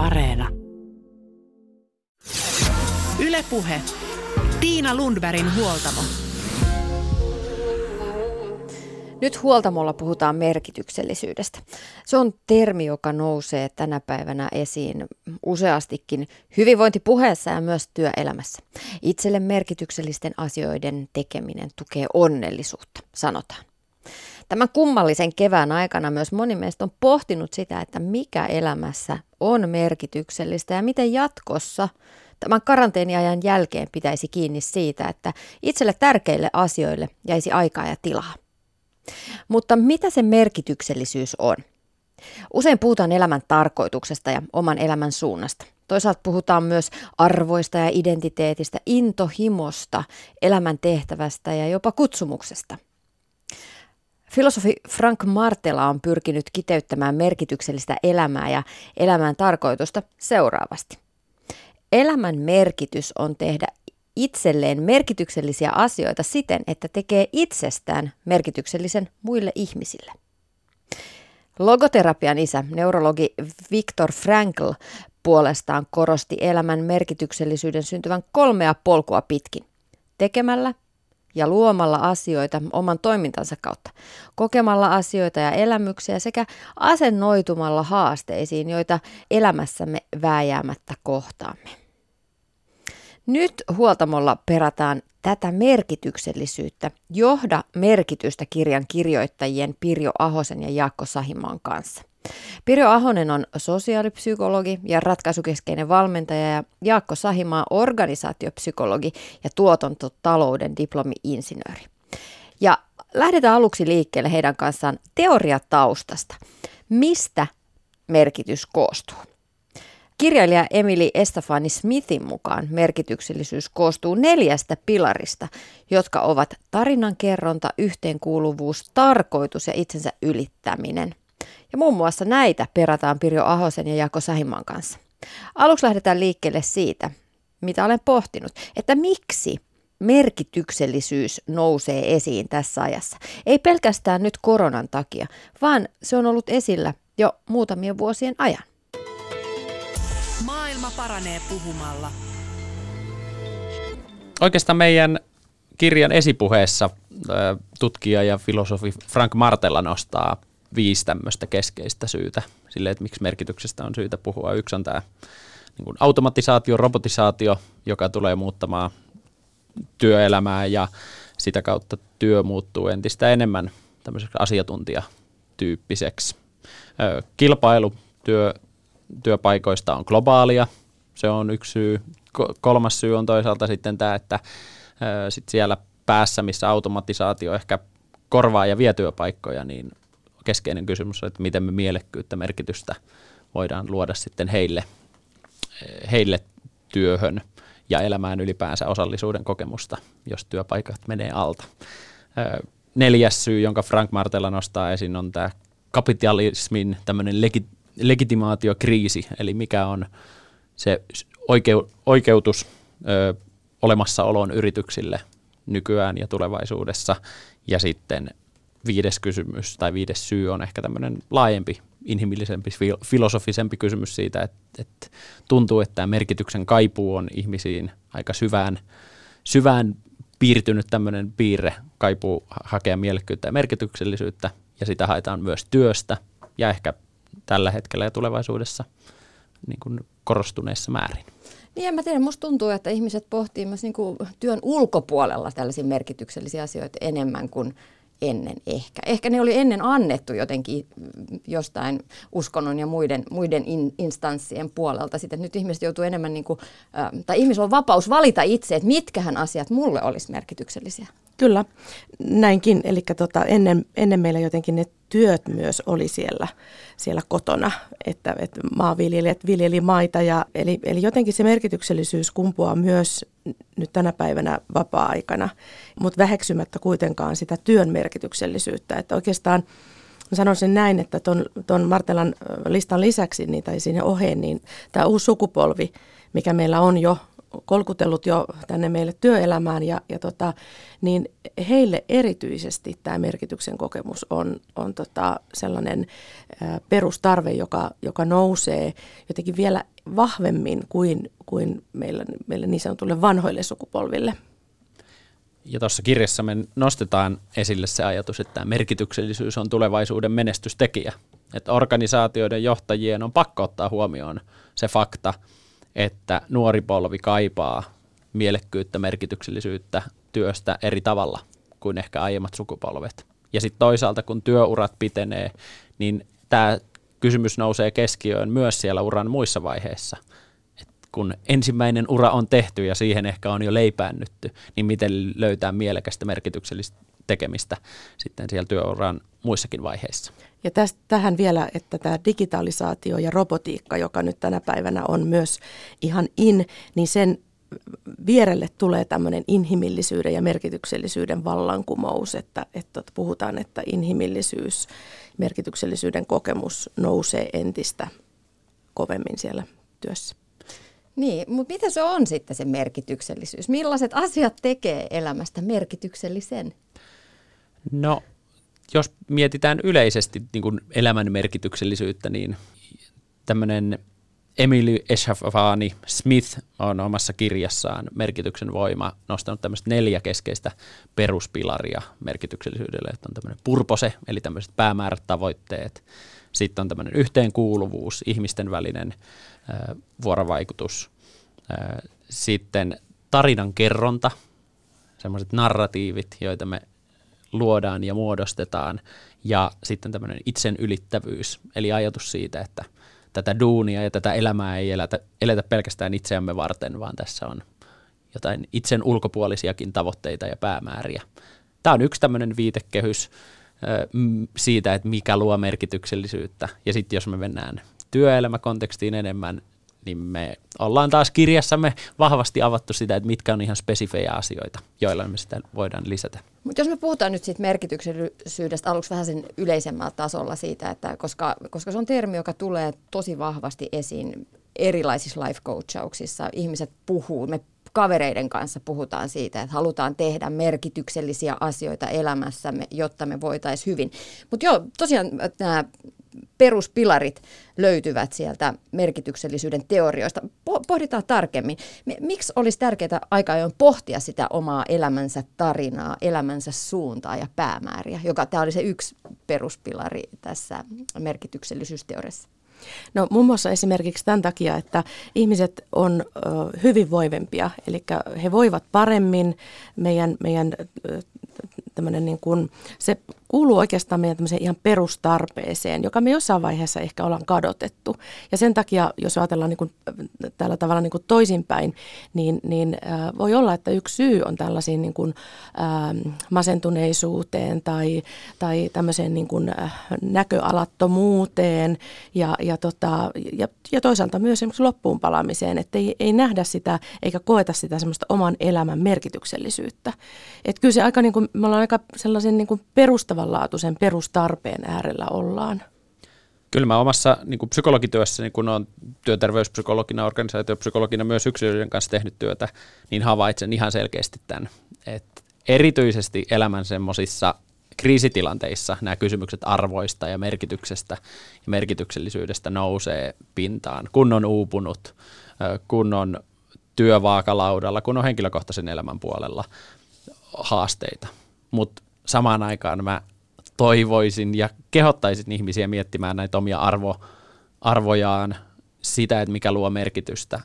Areena. Ylepuhe. Tiina Lundbergin huoltamo. Nyt huoltamolla puhutaan merkityksellisyydestä. Se on termi, joka nousee tänä päivänä esiin useastikin hyvinvointipuheessa ja myös työelämässä. Itselle merkityksellisten asioiden tekeminen tukee onnellisuutta, sanotaan. Tämän kummallisen kevään aikana myös moni meistä on pohtinut sitä, että mikä elämässä on merkityksellistä ja miten jatkossa tämän karanteeniajan jälkeen pitäisi kiinni siitä, että itselle tärkeille asioille jäisi aikaa ja tilaa. Mutta mitä se merkityksellisyys on? Usein puhutaan elämän tarkoituksesta ja oman elämän suunnasta. Toisaalta puhutaan myös arvoista ja identiteetistä, intohimosta, elämän tehtävästä ja jopa kutsumuksesta. Filosofi Frank Martela on pyrkinyt kiteyttämään merkityksellistä elämää ja elämän tarkoitusta seuraavasti. Elämän merkitys on tehdä itselleen merkityksellisiä asioita siten, että tekee itsestään merkityksellisen muille ihmisille. Logoterapian isä, neurologi Viktor Frankl, puolestaan korosti elämän merkityksellisyyden syntyvän kolmea polkua pitkin. Tekemällä ja luomalla asioita oman toimintansa kautta, kokemalla asioita ja elämyksiä sekä asennoitumalla haasteisiin, joita elämässämme vääjäämättä kohtaamme. Nyt huoltamolla perataan tätä merkityksellisyyttä, johda merkitystä kirjan kirjoittajien Pirjo Ahosen ja Jaakko Sahimaan kanssa. Pirjo Ahonen on sosiaalipsykologi ja ratkaisukeskeinen valmentaja ja Jaakko Sahimaa organisaatiopsykologi ja tuotantotalouden diplomi-insinööri. Ja lähdetään aluksi liikkeelle heidän kanssaan teoriataustasta. Mistä merkitys koostuu? Kirjailija Emily Estefani Smithin mukaan merkityksellisyys koostuu neljästä pilarista, jotka ovat tarinankerronta, yhteenkuuluvuus, tarkoitus ja itsensä ylittäminen. Ja muun muassa näitä perataan Pirjo Ahosen ja Jako Sahiman kanssa. Aluksi lähdetään liikkeelle siitä, mitä olen pohtinut, että miksi merkityksellisyys nousee esiin tässä ajassa. Ei pelkästään nyt koronan takia, vaan se on ollut esillä jo muutamien vuosien ajan. Maailma paranee puhumalla. Oikeastaan meidän kirjan esipuheessa tutkija ja filosofi Frank Martella nostaa viisi tämmöistä keskeistä syytä sille, että miksi merkityksestä on syytä puhua. Yksi on tämä niin kuin automatisaatio, robotisaatio, joka tulee muuttamaan työelämää ja sitä kautta työ muuttuu entistä enemmän tämmöiseksi asiantuntijatyyppiseksi. Kilpailu työ, työpaikoista on globaalia, se on yksi syy. Kolmas syy on toisaalta sitten tämä, että sit siellä päässä, missä automatisaatio ehkä korvaa ja vie työpaikkoja, niin keskeinen kysymys on, että miten me mielekkyyttä, merkitystä voidaan luoda sitten heille, heille työhön ja elämään ylipäänsä osallisuuden kokemusta, jos työpaikat menee alta. Neljäs syy, jonka Frank Martella nostaa esiin, on tämä kapitalismin tämmöinen legi- legitimaatiokriisi, eli mikä on se oikeu- oikeutus ö, olemassaoloon yrityksille nykyään ja tulevaisuudessa, ja sitten viides kysymys tai viides syy on ehkä tämmöinen laajempi, inhimillisempi, filosofisempi kysymys siitä, että, että tuntuu, että tämä merkityksen kaipuu on ihmisiin aika syvään, syvään piirtynyt tämmöinen piirre, kaipuu hakea mielekkyyttä ja merkityksellisyyttä, ja sitä haetaan myös työstä ja ehkä tällä hetkellä ja tulevaisuudessa niin kuin korostuneessa määrin. Niin en mä tiedä, musta tuntuu, että ihmiset pohtii myös niin kuin työn ulkopuolella tällaisia merkityksellisiä asioita enemmän kuin ennen ehkä. Ehkä ne oli ennen annettu jotenkin jostain uskonnon ja muiden, muiden in, instanssien puolelta. Sitten nyt ihmiset joutuu enemmän, niin kuin, tai ihmisillä on vapaus valita itse, että mitkähän asiat mulle olisi merkityksellisiä. Kyllä, näinkin. Eli tota, ennen, ennen meillä jotenkin ne työt myös oli siellä, siellä kotona, että, että maanviljelijät viljeli maita. Ja, eli, eli jotenkin se merkityksellisyys kumpuaa myös nyt tänä päivänä vapaa-aikana, mutta väheksymättä kuitenkaan sitä työn merkityksellisyyttä. Että oikeastaan sanoisin näin, että tuon ton Martelan listan lisäksi niin, tai siinä oheen, niin tämä uusi sukupolvi, mikä meillä on jo kolkutellut jo tänne meille työelämään ja, ja tota, niin heille erityisesti tämä merkityksen kokemus on, on tota sellainen perustarve, joka, joka nousee jotenkin vielä vahvemmin kuin, kuin meillä, meillä niin sanotulle vanhoille sukupolville. Ja tuossa kirjassa me nostetaan esille se ajatus, että merkityksellisyys on tulevaisuuden menestystekijä. Että organisaatioiden johtajien on pakko ottaa huomioon se fakta, että nuori polvi kaipaa mielekkyyttä, merkityksellisyyttä työstä eri tavalla kuin ehkä aiemmat sukupolvet. Ja sitten toisaalta, kun työurat pitenee, niin tämä kysymys nousee keskiöön myös siellä uran muissa vaiheissa. Et kun ensimmäinen ura on tehty ja siihen ehkä on jo leipäännytty, niin miten löytää mielekästä merkityksellistä tekemistä sitten siellä työuran muissakin vaiheissa. Ja tästä, tähän vielä, että tämä digitalisaatio ja robotiikka, joka nyt tänä päivänä on myös ihan in, niin sen vierelle tulee tämmöinen inhimillisyyden ja merkityksellisyyden vallankumous, että, että puhutaan, että inhimillisyys, merkityksellisyyden kokemus nousee entistä kovemmin siellä työssä. Niin, mutta mitä se on sitten se merkityksellisyys? Millaiset asiat tekee elämästä merkityksellisen? No jos mietitään yleisesti niin kuin elämän merkityksellisyyttä, niin tämmöinen Emily Eshafani Smith on omassa kirjassaan Merkityksen voima nostanut tämmöistä neljä keskeistä peruspilaria merkityksellisyydelle, että on tämmöinen purpose, eli tämmöiset päämäärät, tavoitteet, sitten on tämmöinen yhteenkuuluvuus, ihmisten välinen äh, vuorovaikutus, äh, sitten tarinan kerronta, semmoiset narratiivit, joita me luodaan ja muodostetaan, ja sitten tämmöinen itsen ylittävyys, eli ajatus siitä, että tätä duunia ja tätä elämää ei eletä, eletä pelkästään itseämme varten, vaan tässä on jotain itsen ulkopuolisiakin tavoitteita ja päämääriä. Tämä on yksi tämmöinen viitekehys siitä, että mikä luo merkityksellisyyttä. Ja sitten jos me mennään työelämäkontekstiin enemmän, niin me ollaan taas kirjassamme vahvasti avattu sitä, että mitkä on ihan spesifejä asioita, joilla me sitä voidaan lisätä. Mutta jos me puhutaan nyt siitä merkityksellisyydestä aluksi vähän sen yleisemmällä tasolla siitä, että koska, koska se on termi, joka tulee tosi vahvasti esiin erilaisissa life coachauksissa. Ihmiset puhuu, me kavereiden kanssa puhutaan siitä, että halutaan tehdä merkityksellisiä asioita elämässämme, jotta me voitaisiin hyvin. Mutta joo, tosiaan nämä peruspilarit löytyvät sieltä merkityksellisyyden teorioista. Pohditaan tarkemmin. Miksi olisi tärkeää aika ajoin pohtia sitä omaa elämänsä tarinaa, elämänsä suuntaa ja päämääriä, joka tämä oli se yksi peruspilari tässä merkityksellisyysteoriassa? No muun muassa esimerkiksi tämän takia, että ihmiset on hyvinvoivempia, eli he voivat paremmin, meidän, meidän tämmöinen niin kuin, se kuuluu oikeastaan meidän ihan perustarpeeseen, joka me jossain vaiheessa ehkä ollaan kadotettu. Ja sen takia, jos ajatellaan niin kuin, tällä tavalla niin kuin toisinpäin, niin, niin äh, voi olla, että yksi syy on tällaisiin niin kuin, äh, masentuneisuuteen tai, tai tämmöiseen niin kuin, äh, näköalattomuuteen ja, ja, tota, ja, ja toisaalta myös esimerkiksi loppuun palaamiseen, että ei, ei nähdä sitä eikä koeta sitä semmoista oman elämän merkityksellisyyttä. Että kyllä se aika, niin kuin, me ollaan aika sellaisen niin kuin perustavanlaatuisen perustarpeen äärellä ollaan. Kyllä mä omassa niin kuin psykologityössäni, kun olen työterveyspsykologina, organisaatiopsykologina myös yksilöiden kanssa tehnyt työtä, niin havaitsen ihan selkeästi tämän, että erityisesti elämän semmoisissa kriisitilanteissa nämä kysymykset arvoista ja merkityksestä ja merkityksellisyydestä nousee pintaan, kun on uupunut, kun on työvaakalaudalla, kun on henkilökohtaisen elämän puolella haasteita. Mutta samaan aikaan mä toivoisin ja kehottaisin ihmisiä miettimään näitä omia arvo, arvojaan, sitä, että mikä luo merkitystä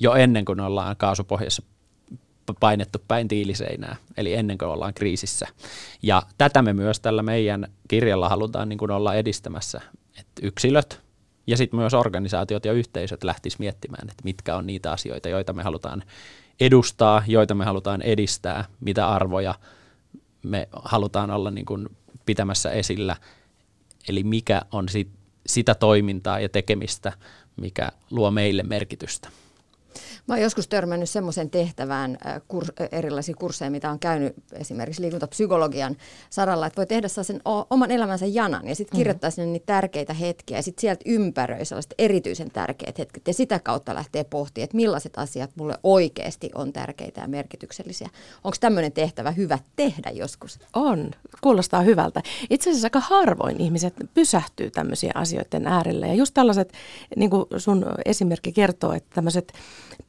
jo ennen kuin ollaan kaasupohjassa painettu päin tiiliseinää, eli ennen kuin ollaan kriisissä. Ja tätä me myös tällä meidän kirjalla halutaan niin kuin olla edistämässä, että yksilöt ja sitten myös organisaatiot ja yhteisöt lähtis miettimään, että mitkä on niitä asioita, joita me halutaan edustaa, joita me halutaan edistää, mitä arvoja me halutaan olla niin kuin pitämässä esillä, eli mikä on sit, sitä toimintaa ja tekemistä, mikä luo meille merkitystä. Mä oon joskus törmännyt semmoisen tehtävään äh, kurs, äh, erilaisia kursseja, mitä on käynyt esimerkiksi liikuntapsykologian saralla, että voi tehdä sen oman elämänsä janan ja sitten mm-hmm. kirjoittaa sinne niitä tärkeitä hetkiä ja sitten sieltä ympäröi sellaiset erityisen tärkeät hetket ja sitä kautta lähtee pohtimaan, että millaiset asiat mulle oikeasti on tärkeitä ja merkityksellisiä. Onko tämmöinen tehtävä hyvä tehdä joskus? On, kuulostaa hyvältä. Itse asiassa aika harvoin ihmiset pysähtyy tämmöisiä asioiden äärelle ja just tällaiset, niin kuin sun esimerkki kertoo, että tämmöiset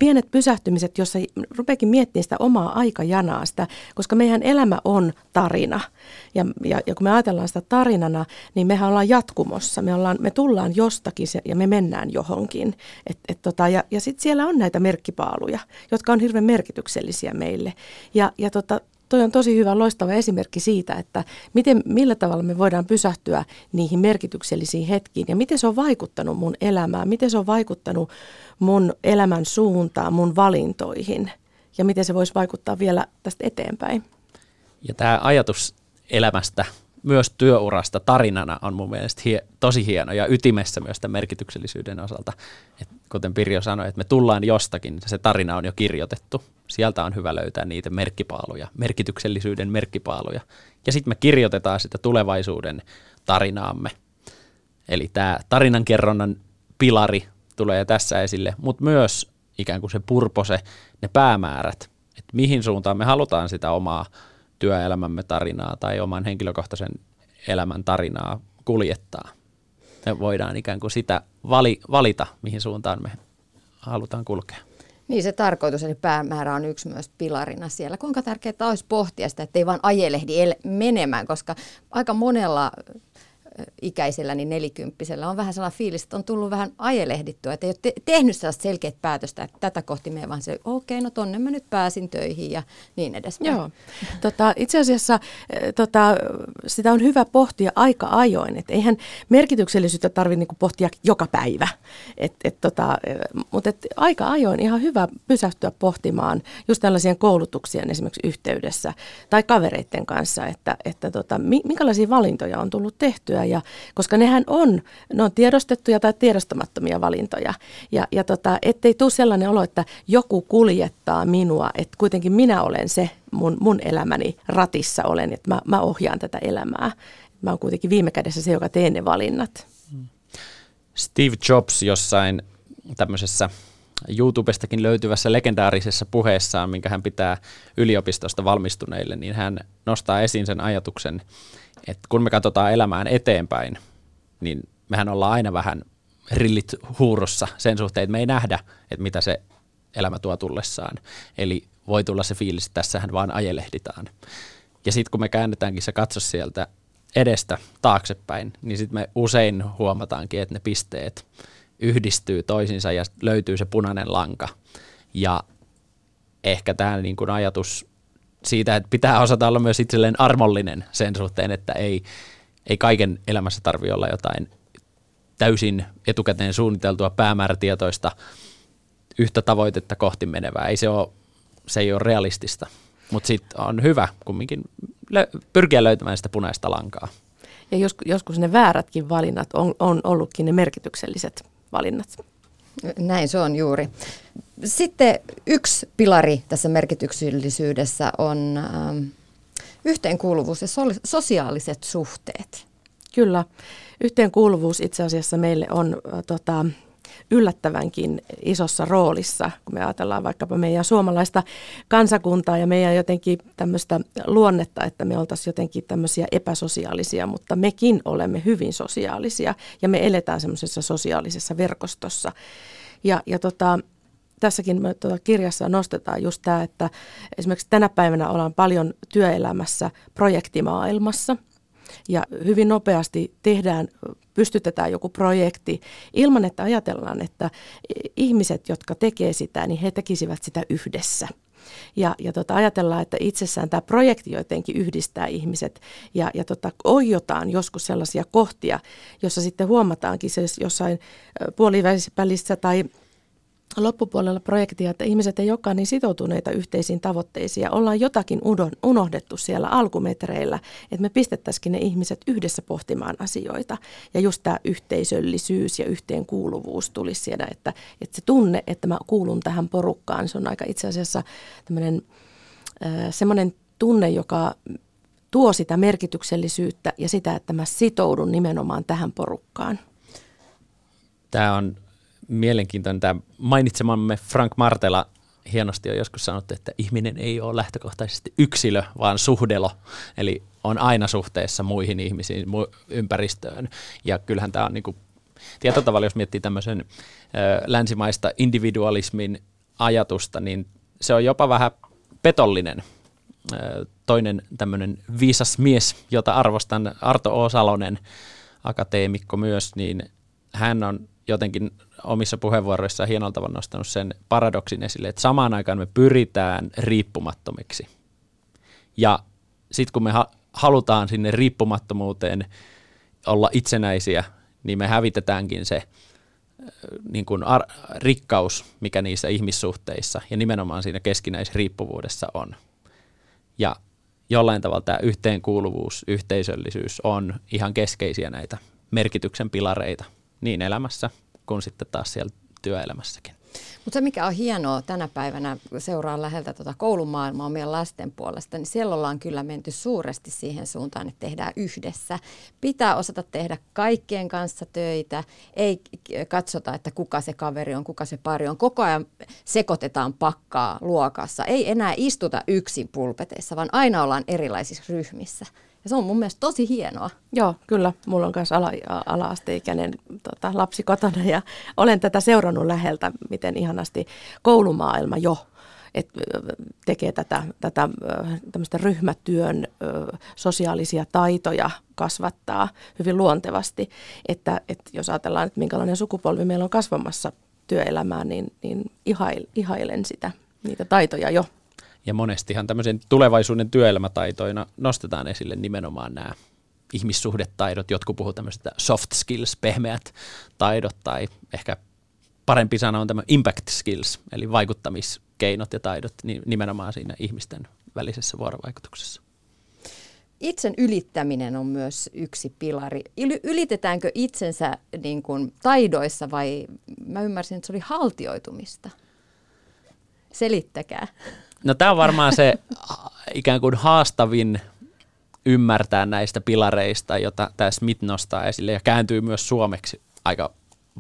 pienet pysähtymiset, jossa rupeekin miettimään sitä omaa aikajanaa, sitä, koska meidän elämä on tarina. Ja, ja, ja kun me ajatellaan sitä tarinana, niin mehän ollaan jatkumossa. Me, ollaan, me tullaan jostakin ja me mennään johonkin. Et, et tota, ja ja sitten siellä on näitä merkkipaaluja, jotka on hirveän merkityksellisiä meille. Ja, ja tota, toi on tosi hyvä, loistava esimerkki siitä, että miten, millä tavalla me voidaan pysähtyä niihin merkityksellisiin hetkiin ja miten se on vaikuttanut mun elämään, miten se on vaikuttanut mun elämän suuntaan, mun valintoihin ja miten se voisi vaikuttaa vielä tästä eteenpäin. Ja tämä ajatus elämästä myös työurasta tarinana on mun mielestä hie, tosi hieno ja ytimessä myös tämän merkityksellisyyden osalta. Et kuten Pirjo sanoi, että me tullaan jostakin, se tarina on jo kirjoitettu. Sieltä on hyvä löytää niitä merkkipaaluja, merkityksellisyyden merkkipaaluja. Ja sitten me kirjoitetaan sitä tulevaisuuden tarinaamme. Eli tämä tarinankerronnan pilari tulee tässä esille, mutta myös ikään kuin se purpose, ne päämäärät, että mihin suuntaan me halutaan sitä omaa työelämämme tarinaa tai oman henkilökohtaisen elämän tarinaa kuljettaa. Me voidaan ikään kuin sitä vali, valita, mihin suuntaan me halutaan kulkea. Niin se tarkoitus, eli päämäärä on yksi myös pilarina siellä. Kuinka tärkeää olisi pohtia sitä, että ei vaan ajelehdi el- menemään, koska aika monella ikäisellä, niin nelikymppisellä on vähän sellainen fiilis, että on tullut vähän ajelehdittyä, että ei ole te- tehnyt sellaista selkeät päätöstä, että tätä kohti me vaan se, okei, okay, no tonne mä nyt pääsin töihin ja niin edespäin. Joo, tota, itse asiassa eh, tota, sitä on hyvä pohtia aika ajoin, että eihän merkityksellisyyttä tarvitse niinku pohtia joka päivä, et, et, tota, eh, mutta et aika ajoin ihan hyvä pysähtyä pohtimaan just tällaisien koulutuksien esimerkiksi yhteydessä tai kavereiden kanssa, että, että tota, minkälaisia valintoja on tullut tehtyä ja, koska nehän on, ne on tiedostettuja tai tiedostamattomia valintoja. Ja, ja tota, ettei tule sellainen olo, että joku kuljettaa minua, että kuitenkin minä olen se mun, mun elämäni ratissa olen, että mä, mä ohjaan tätä elämää. Mä oon kuitenkin viime kädessä se, joka teen ne valinnat. Steve Jobs jossain tämmöisessä YouTubestakin löytyvässä legendaarisessa puheessaan, minkä hän pitää yliopistosta valmistuneille, niin hän nostaa esiin sen ajatuksen, että kun me katsotaan elämään eteenpäin, niin mehän ollaan aina vähän rillit huurossa sen suhteen, että me ei nähdä, että mitä se elämä tuo tullessaan. Eli voi tulla se fiilis, että tässähän vaan ajelehditaan. Ja sitten kun me käännetäänkin se katsos sieltä edestä taaksepäin, niin sitten me usein huomataankin, että ne pisteet yhdistyy toisinsa ja löytyy se punainen lanka. Ja ehkä tämä niin kuin ajatus siitä, että pitää osata olla myös itselleen armollinen sen suhteen, että ei, ei kaiken elämässä tarvitse olla jotain täysin etukäteen suunniteltua päämäärätietoista yhtä tavoitetta kohti menevää. Ei se, ole, se ei ole realistista, mutta sitten on hyvä kumminkin lö- pyrkiä löytämään sitä punaista lankaa. Ja joskus, joskus ne väärätkin valinnat on, on ollutkin ne merkitykselliset valinnat. Näin se on juuri. Sitten yksi pilari tässä merkityksellisyydessä on ähm, yhteenkuuluvuus ja so- sosiaaliset suhteet. Kyllä. Yhteenkuuluvuus itse asiassa meille on äh, tota, yllättävänkin isossa roolissa, kun me ajatellaan vaikkapa meidän suomalaista kansakuntaa ja meidän jotenkin tämmöistä luonnetta, että me oltaisiin jotenkin tämmöisiä epäsosiaalisia, mutta mekin olemme hyvin sosiaalisia ja me eletään semmoisessa sosiaalisessa verkostossa. Ja, ja tota, tässäkin me tuota kirjassa nostetaan just tämä, että esimerkiksi tänä päivänä ollaan paljon työelämässä projektimaailmassa – ja hyvin nopeasti tehdään, pystytetään joku projekti ilman, että ajatellaan, että ihmiset, jotka tekee sitä, niin he tekisivät sitä yhdessä. Ja, ja tota, ajatellaan, että itsessään tämä projekti jotenkin yhdistää ihmiset ja, ja tota, oijotaan joskus sellaisia kohtia, jossa sitten huomataankin se jossain puolivälissä tai loppupuolella projektia, että ihmiset ei olekaan niin sitoutuneita yhteisiin tavoitteisiin ja ollaan jotakin unohdettu siellä alkumetreillä, että me pistettäisikin ne ihmiset yhdessä pohtimaan asioita. Ja just tämä yhteisöllisyys ja yhteenkuuluvuus tulisi siellä, että, että se tunne, että mä kuulun tähän porukkaan, se on aika itse asiassa tämmöinen semmoinen tunne, joka tuo sitä merkityksellisyyttä ja sitä, että mä sitoudun nimenomaan tähän porukkaan. Tämä on mielenkiintoinen tämä mainitsemamme Frank Martela hienosti on joskus sanottu, että ihminen ei ole lähtökohtaisesti yksilö, vaan suhdelo. Eli on aina suhteessa muihin ihmisiin, mu- ympäristöön. Ja kyllähän tämä on niin kuin, tietyllä tavalla, jos miettii tämmöisen ö, länsimaista individualismin ajatusta, niin se on jopa vähän petollinen. Ö, toinen tämmöinen viisas mies, jota arvostan, Arto O. Salonen, akateemikko myös, niin hän on jotenkin omissa puheenvuoroissaan hienolla tavalla nostanut sen paradoksin esille, että samaan aikaan me pyritään riippumattomiksi. Ja sitten kun me ha- halutaan sinne riippumattomuuteen olla itsenäisiä, niin me hävitetäänkin se niin kuin ar- rikkaus, mikä niissä ihmissuhteissa ja nimenomaan siinä keskinäisriippuvuudessa on. Ja jollain tavalla tämä yhteenkuuluvuus, yhteisöllisyys on ihan keskeisiä näitä merkityksen pilareita niin elämässä kuin sitten taas siellä työelämässäkin. Mutta se, mikä on hienoa tänä päivänä, seuraan läheltä tuota koulumaailmaa meidän lasten puolesta, niin siellä ollaan kyllä menty suuresti siihen suuntaan, että tehdään yhdessä. Pitää osata tehdä kaikkien kanssa töitä, ei katsota, että kuka se kaveri on, kuka se pari on. Koko ajan sekoitetaan pakkaa luokassa. Ei enää istuta yksin pulpeteissa, vaan aina ollaan erilaisissa ryhmissä. Ja se on mun mielestä tosi hienoa. Joo, kyllä. Mulla on myös ala, ala-asteikäinen tota, lapsi kotona ja olen tätä seurannut läheltä, miten ihanasti koulumaailma jo et, tekee tätä, tätä tämmöistä ryhmätyön sosiaalisia taitoja kasvattaa hyvin luontevasti. Että, että jos ajatellaan, että minkälainen sukupolvi meillä on kasvamassa työelämään, niin, niin ihail, ihailen sitä, niitä taitoja jo. Ja monestihan tämmöisen tulevaisuuden työelämätaitoina nostetaan esille nimenomaan nämä ihmissuhdetaidot. Jotkut puhuvat tämmöistä soft skills, pehmeät taidot tai ehkä parempi sana on tämä impact skills, eli vaikuttamiskeinot ja taidot nimenomaan siinä ihmisten välisessä vuorovaikutuksessa. Itsen ylittäminen on myös yksi pilari. Ylitetäänkö itsensä niin kuin taidoissa vai mä ymmärsin, että se oli haltioitumista? Selittäkää. No tämä on varmaan se ikään kuin haastavin ymmärtää näistä pilareista, jota tämä Smith nostaa esille ja kääntyy myös suomeksi aika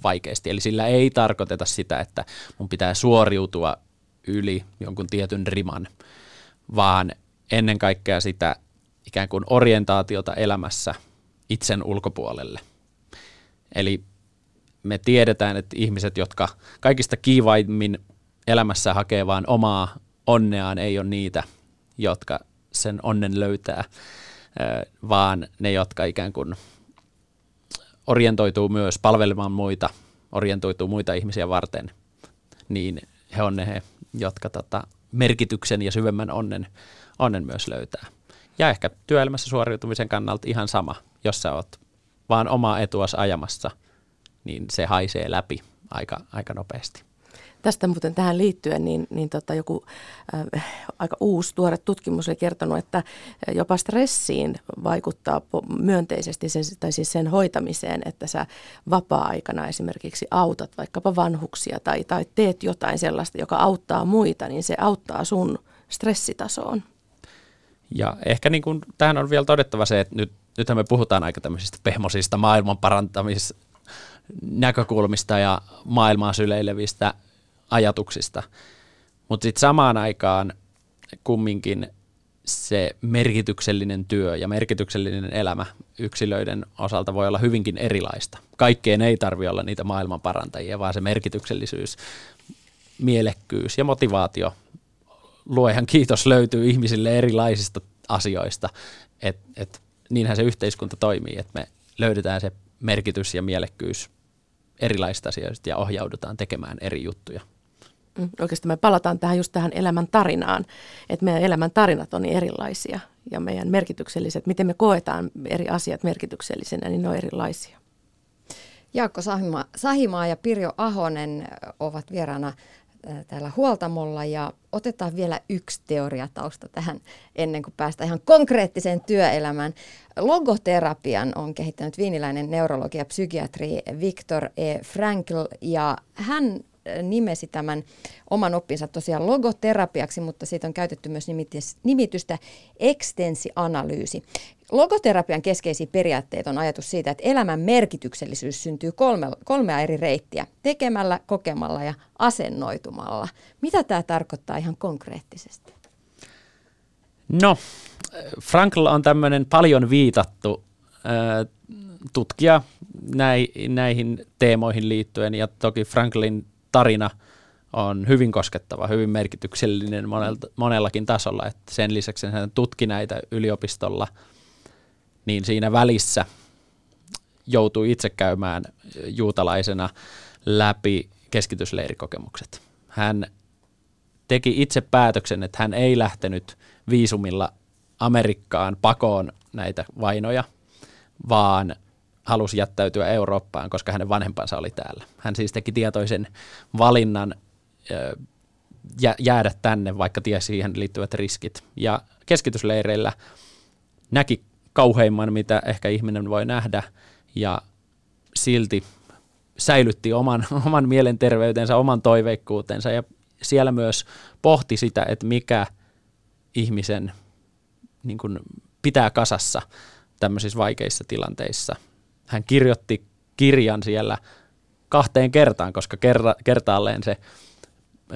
vaikeasti. Eli sillä ei tarkoiteta sitä, että mun pitää suoriutua yli jonkun tietyn riman, vaan ennen kaikkea sitä ikään kuin orientaatiota elämässä itsen ulkopuolelle. Eli me tiedetään, että ihmiset, jotka kaikista kiivaimmin elämässä hakee vain omaa onneaan ei ole niitä, jotka sen onnen löytää, vaan ne, jotka ikään kuin orientoituu myös palvelemaan muita, orientoituu muita ihmisiä varten, niin he on ne, jotka tota, merkityksen ja syvemmän onnen, onnen myös löytää. Ja ehkä työelämässä suoriutumisen kannalta ihan sama, jos sä oot vaan omaa etuas ajamassa, niin se haisee läpi aika, aika nopeasti. Tästä muuten tähän liittyen, niin, niin tota joku äh, aika uusi tuore tutkimus oli kertonut, että jopa stressiin vaikuttaa myönteisesti sen, tai siis sen hoitamiseen, että sä vapaa-aikana esimerkiksi autat vaikkapa vanhuksia tai, tai teet jotain sellaista, joka auttaa muita, niin se auttaa sun stressitasoon. Ja ehkä niin kuin, tähän on vielä todettava se, että nyt, nythän me puhutaan aika tämmöisistä pehmosista maailman parantamis näkökulmista ja maailmaa syleilevistä ajatuksista. Mutta sitten samaan aikaan kumminkin se merkityksellinen työ ja merkityksellinen elämä yksilöiden osalta voi olla hyvinkin erilaista. Kaikkeen ei tarvi olla niitä maailman parantajia, vaan se merkityksellisyys, mielekkyys ja motivaatio, luojan kiitos, löytyy ihmisille erilaisista asioista. Et, et, niinhän se yhteiskunta toimii, että me löydetään se merkitys ja mielekkyys erilaisista asioista ja ohjaudutaan tekemään eri juttuja. Mm, oikeastaan me palataan tähän just tähän elämän tarinaan, että meidän elämän tarinat on niin erilaisia ja meidän merkitykselliset, miten me koetaan eri asiat merkityksellisenä, niin ne on erilaisia. Jaakko Sahimaa, Sahimaa ja Pirjo Ahonen ovat vieraana täällä huoltamolla ja otetaan vielä yksi teoriatausta tähän ennen kuin päästään ihan konkreettiseen työelämään. Logoterapian on kehittänyt viiniläinen neurologi ja psykiatri Viktor E. Frankl ja hän nimesi tämän oman oppinsa tosiaan logoterapiaksi, mutta siitä on käytetty myös nimitystä ekstensianalyysi. Logoterapian keskeisiä periaatteita on ajatus siitä, että elämän merkityksellisyys syntyy kolme, kolmea eri reittiä, tekemällä, kokemalla ja asennoitumalla. Mitä tämä tarkoittaa ihan konkreettisesti? No, Frankl on tämmöinen paljon viitattu tutkija näihin teemoihin liittyen ja toki Franklin tarina on hyvin koskettava, hyvin merkityksellinen monelta, monellakin tasolla. Että sen lisäksi hän tutki näitä yliopistolla, niin siinä välissä joutui itse käymään juutalaisena läpi keskitysleirikokemukset. Hän teki itse päätöksen, että hän ei lähtenyt viisumilla Amerikkaan pakoon näitä vainoja, vaan – halusi jättäytyä Eurooppaan, koska hänen vanhempansa oli täällä. Hän siis teki tietoisen valinnan jäädä tänne, vaikka tiesi siihen liittyvät riskit. Ja keskitysleireillä näki kauheimman, mitä ehkä ihminen voi nähdä, ja silti säilytti oman, oman mielenterveytensä, oman toiveikkuutensa, ja siellä myös pohti sitä, että mikä ihmisen niin kuin, pitää kasassa tämmöisissä vaikeissa tilanteissa – hän kirjoitti kirjan siellä kahteen kertaan, koska kerta, kertaalleen se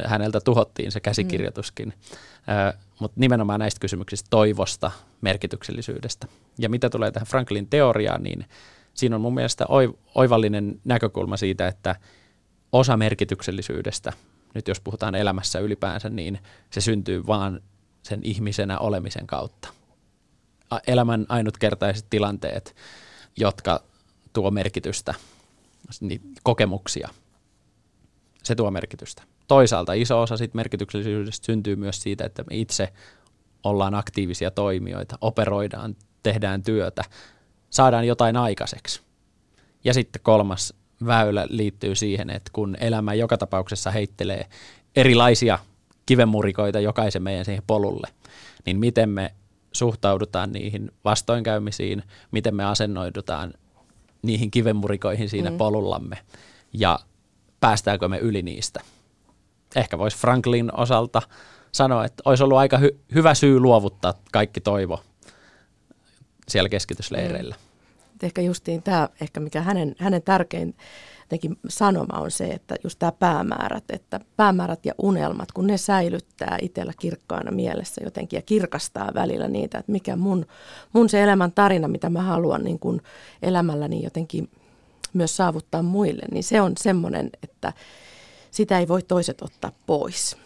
häneltä tuhottiin se käsikirjoituskin. Mm. Mutta nimenomaan näistä kysymyksistä toivosta, merkityksellisyydestä. Ja mitä tulee tähän Franklin teoriaan, niin siinä on mun mielestä oivallinen näkökulma siitä, että osa merkityksellisyydestä, nyt jos puhutaan elämässä ylipäänsä, niin se syntyy vaan sen ihmisenä olemisen kautta. Elämän ainutkertaiset tilanteet, jotka tuo merkitystä, niin kokemuksia. Se tuo merkitystä. Toisaalta iso osa siitä merkityksellisyydestä syntyy myös siitä, että me itse ollaan aktiivisia toimijoita, operoidaan, tehdään työtä, saadaan jotain aikaiseksi. Ja sitten kolmas väylä liittyy siihen, että kun elämä joka tapauksessa heittelee erilaisia kivenmurikoita jokaisen meidän siihen polulle, niin miten me suhtaudutaan niihin vastoinkäymisiin, miten me asennoidutaan niihin kivenmurikoihin siinä mm. polullamme ja päästäänkö me yli niistä. Ehkä voisi Franklin osalta sanoa, että olisi ollut aika hy- hyvä syy luovuttaa kaikki toivo siellä keskitysleireillä. Mm. Ehkä justiin tämä, ehkä mikä hänen, hänen tärkein jotenkin sanoma on se, että just tämä päämäärät, että päämäärät ja unelmat, kun ne säilyttää itsellä kirkkaana mielessä jotenkin ja kirkastaa välillä niitä, että mikä mun, mun se elämän tarina, mitä mä haluan niin kun elämälläni jotenkin myös saavuttaa muille, niin se on semmoinen, että sitä ei voi toiset ottaa pois.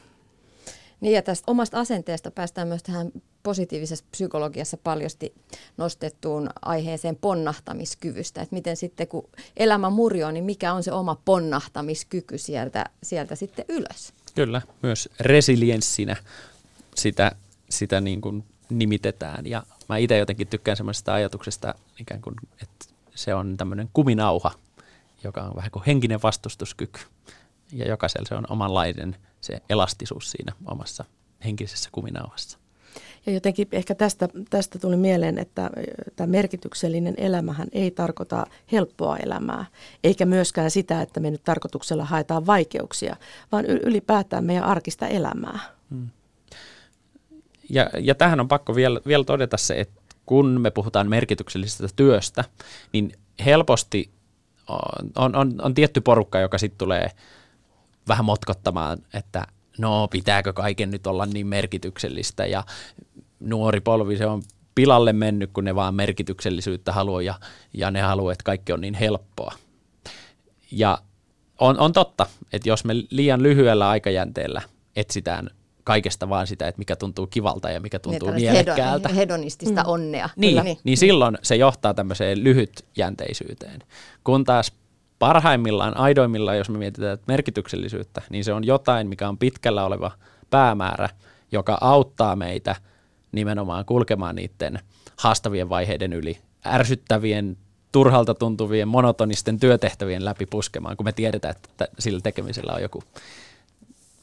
Niin ja tästä omasta asenteesta päästään myös tähän positiivisessa psykologiassa paljosti nostettuun aiheeseen ponnahtamiskyvystä. Että miten sitten kun elämä murjoo, niin mikä on se oma ponnahtamiskyky sieltä, sieltä sitten ylös? Kyllä, myös resilienssinä sitä, sitä niin kuin nimitetään. Ja mä itse jotenkin tykkään semmoisesta ajatuksesta, ikään kuin, että se on tämmöinen kuminauha, joka on vähän kuin henkinen vastustuskyky. Ja jokaisella se on omanlainen se elastisuus siinä omassa henkisessä kuminauhassa. Ja jotenkin ehkä tästä, tästä tuli mieleen, että tämä merkityksellinen elämähän ei tarkoita helppoa elämää, eikä myöskään sitä, että me nyt tarkoituksella haetaan vaikeuksia, vaan ylipäätään meidän arkista elämää. Hmm. Ja, ja tähän on pakko vielä, vielä todeta se, että kun me puhutaan merkityksellisestä työstä, niin helposti on, on, on, on tietty porukka, joka sitten tulee vähän motkottamaan, että no pitääkö kaiken nyt olla niin merkityksellistä ja nuori polvi se on pilalle mennyt, kun ne vaan merkityksellisyyttä haluaa ja, ja ne haluaa, että kaikki on niin helppoa. Ja on, on totta, että jos me liian lyhyellä aikajänteellä etsitään kaikesta vaan sitä, että mikä tuntuu kivalta ja mikä tuntuu niin, mielekkäältä. Hedonistista mm. onnea. Niin, niin, niin silloin se johtaa tämmöiseen lyhytjänteisyyteen. Kun taas parhaimmillaan, aidoimmillaan, jos me mietitään merkityksellisyyttä, niin se on jotain, mikä on pitkällä oleva päämäärä, joka auttaa meitä nimenomaan kulkemaan niiden haastavien vaiheiden yli, ärsyttävien turhalta tuntuvien monotonisten työtehtävien läpi puskemaan, kun me tiedetään, että sillä tekemisellä on joku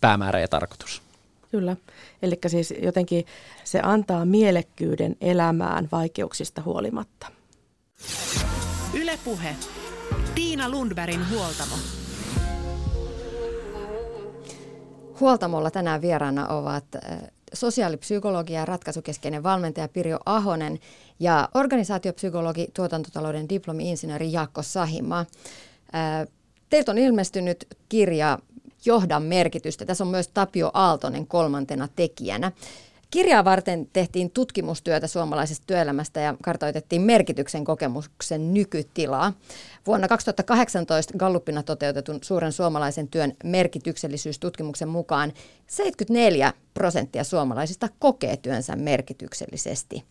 päämäärä ja tarkoitus. Kyllä. Eli siis jotenkin se antaa mielekkyyden elämään vaikeuksista huolimatta. Ylepuhe. Tiina Lundbergin huoltamo. Huoltamolla tänään vieraana ovat äh, sosiaalipsykologia ja ratkaisukeskeinen valmentaja Pirjo Ahonen ja organisaatiopsykologi, tuotantotalouden diplomi-insinööri Jaakko Sahima. Äh, teiltä on ilmestynyt kirja Johdan merkitystä. Tässä on myös Tapio Aaltonen kolmantena tekijänä. Kirjaa varten tehtiin tutkimustyötä suomalaisesta työelämästä ja kartoitettiin merkityksen kokemuksen nykytilaa. Vuonna 2018 Gallupina toteutetun suuren suomalaisen työn merkityksellisyystutkimuksen mukaan 74 prosenttia suomalaisista kokee työnsä merkityksellisesti.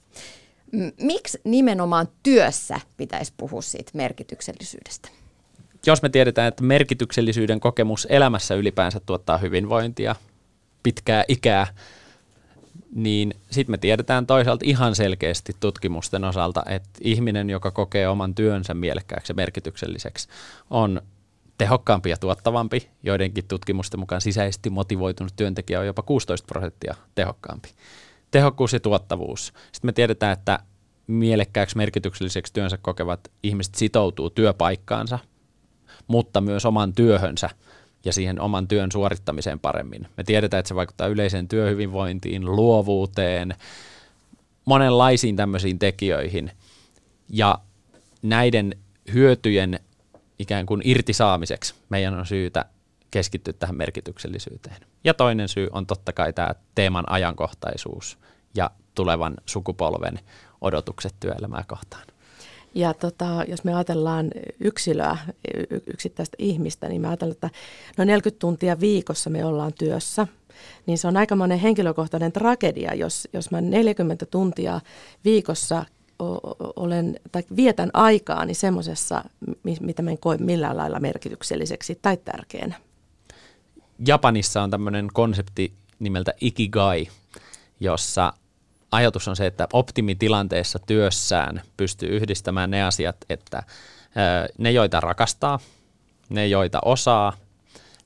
Miksi nimenomaan työssä pitäisi puhua siitä merkityksellisyydestä? Jos me tiedetään, että merkityksellisyyden kokemus elämässä ylipäänsä tuottaa hyvinvointia, pitkää ikää, niin sitten me tiedetään toisaalta ihan selkeästi tutkimusten osalta, että ihminen, joka kokee oman työnsä mielekkääksi ja merkitykselliseksi, on tehokkaampi ja tuottavampi. Joidenkin tutkimusten mukaan sisäisesti motivoitunut työntekijä on jopa 16 prosenttia tehokkaampi. Tehokkuus ja tuottavuus. Sitten me tiedetään, että mielekkääksi merkitykselliseksi työnsä kokevat ihmiset sitoutuu työpaikkaansa, mutta myös oman työhönsä – ja siihen oman työn suorittamiseen paremmin. Me tiedetään, että se vaikuttaa yleiseen työhyvinvointiin, luovuuteen, monenlaisiin tämmöisiin tekijöihin. Ja näiden hyötyjen ikään kuin irtisaamiseksi meidän on syytä keskittyä tähän merkityksellisyyteen. Ja toinen syy on totta kai tämä teeman ajankohtaisuus ja tulevan sukupolven odotukset työelämää kohtaan. Ja tota, jos me ajatellaan yksilöä, yksittäistä ihmistä, niin me ajatellaan, että noin 40 tuntia viikossa me ollaan työssä. Niin se on aikamoinen henkilökohtainen tragedia, jos, jos mä 40 tuntia viikossa olen, tai vietän aikaani semmoisessa, mitä mä en koe millään lailla merkitykselliseksi tai tärkeänä. Japanissa on tämmöinen konsepti nimeltä ikigai, jossa ajatus on se, että optimitilanteessa työssään pystyy yhdistämään ne asiat, että ne, joita rakastaa, ne, joita osaa,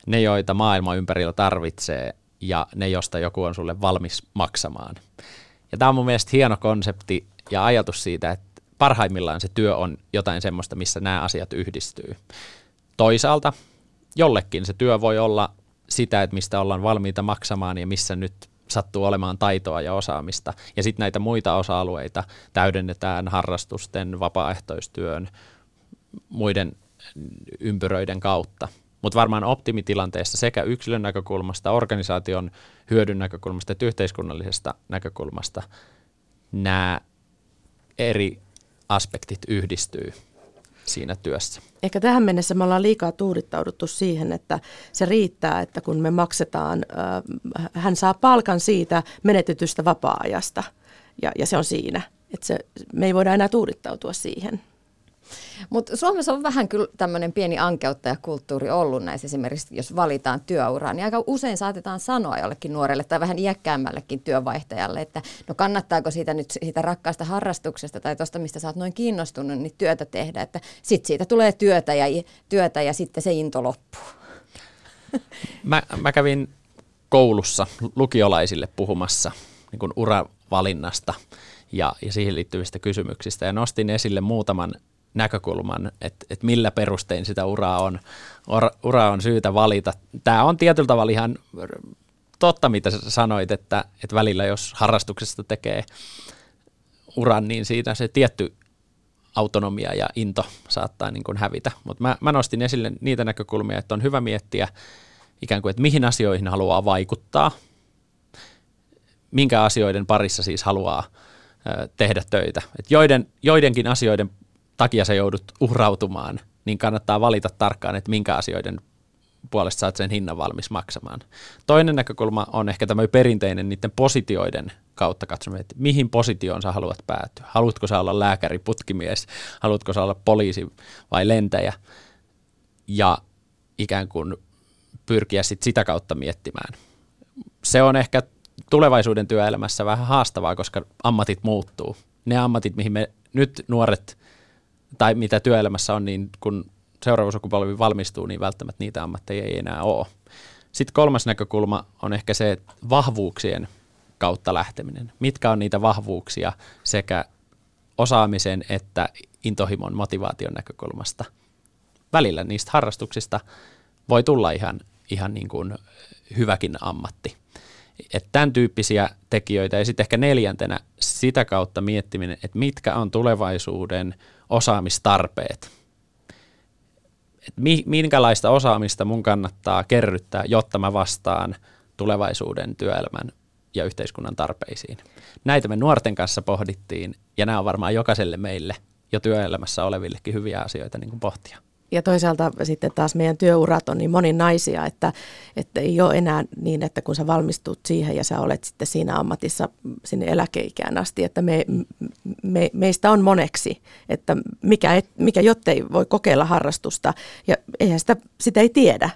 ne, joita maailma ympärillä tarvitsee ja ne, josta joku on sulle valmis maksamaan. Ja tämä on mun mielestä hieno konsepti ja ajatus siitä, että parhaimmillaan se työ on jotain semmoista, missä nämä asiat yhdistyy. Toisaalta jollekin se työ voi olla sitä, että mistä ollaan valmiita maksamaan ja missä nyt sattuu olemaan taitoa ja osaamista. Ja sitten näitä muita osa-alueita täydennetään harrastusten, vapaaehtoistyön, muiden ympyröiden kautta. Mutta varmaan optimitilanteessa sekä yksilön näkökulmasta, organisaation hyödyn näkökulmasta että yhteiskunnallisesta näkökulmasta nämä eri aspektit yhdistyy siinä työssä. Ehkä tähän mennessä me ollaan liikaa tuudittauduttu siihen, että se riittää, että kun me maksetaan, hän saa palkan siitä menetetystä vapaa-ajasta ja, ja se on siinä. Että se, me ei voida enää tuudittautua siihen. Mutta Suomessa on vähän kyllä tämmöinen pieni ankeuttajakulttuuri ollut näissä esimerkiksi, jos valitaan työuraa, niin aika usein saatetaan sanoa jollekin nuorelle tai vähän iäkkäämmällekin työvaihtajalle, että no kannattaako siitä nyt siitä rakkaasta harrastuksesta tai tuosta, mistä sä oot noin kiinnostunut, niin työtä tehdä, että sitten siitä tulee työtä ja, työtä ja sitten se into loppuu. Mä, mä kävin koulussa lukiolaisille puhumassa niin kuin uravalinnasta ja, ja siihen liittyvistä kysymyksistä ja nostin esille muutaman näkökulman, että, että millä perustein sitä uraa on, ura on syytä valita. Tämä on tietyllä tavalla ihan totta, mitä sä sanoit, että, että välillä jos harrastuksesta tekee uran, niin siinä se tietty autonomia ja into saattaa niin kuin hävitä. Mutta mä, mä nostin esille niitä näkökulmia, että on hyvä miettiä ikään kuin, että mihin asioihin haluaa vaikuttaa, minkä asioiden parissa siis haluaa tehdä töitä. Et joiden, joidenkin asioiden takia sä joudut uhrautumaan, niin kannattaa valita tarkkaan, että minkä asioiden puolesta saat sen hinnan valmis maksamaan. Toinen näkökulma on ehkä tämä perinteinen niiden positioiden kautta katsominen, että mihin positioon sä haluat päätyä. Haluatko sä olla lääkäri, putkimies, haluatko sä olla poliisi vai lentäjä ja ikään kuin pyrkiä sit sitä kautta miettimään. Se on ehkä tulevaisuuden työelämässä vähän haastavaa, koska ammatit muuttuu. Ne ammatit, mihin me nyt nuoret tai mitä työelämässä on, niin kun seuraava sukupolvi valmistuu, niin välttämättä niitä ammatteja ei enää ole. Sitten kolmas näkökulma on ehkä se että vahvuuksien kautta lähteminen. Mitkä on niitä vahvuuksia sekä osaamisen että intohimon motivaation näkökulmasta. Välillä niistä harrastuksista voi tulla ihan, ihan niin kuin hyväkin ammatti. Että tämän tyyppisiä tekijöitä ja sitten ehkä neljäntenä sitä kautta miettiminen, että mitkä on tulevaisuuden osaamistarpeet. Et minkälaista osaamista mun kannattaa kerryttää, jotta mä vastaan tulevaisuuden työelämän ja yhteiskunnan tarpeisiin. Näitä me nuorten kanssa pohdittiin ja nämä on varmaan jokaiselle meille jo työelämässä olevillekin hyviä asioita niin kuin pohtia. Ja toisaalta sitten taas meidän työurat on niin moninaisia, että, että ei ole enää niin, että kun sä valmistut siihen ja sä olet sitten siinä ammatissa sinne eläkeikään asti, että me, me, meistä on moneksi, että mikä, et, mikä jottei voi kokeilla harrastusta ja eihän sitä, sitä ei tiedä.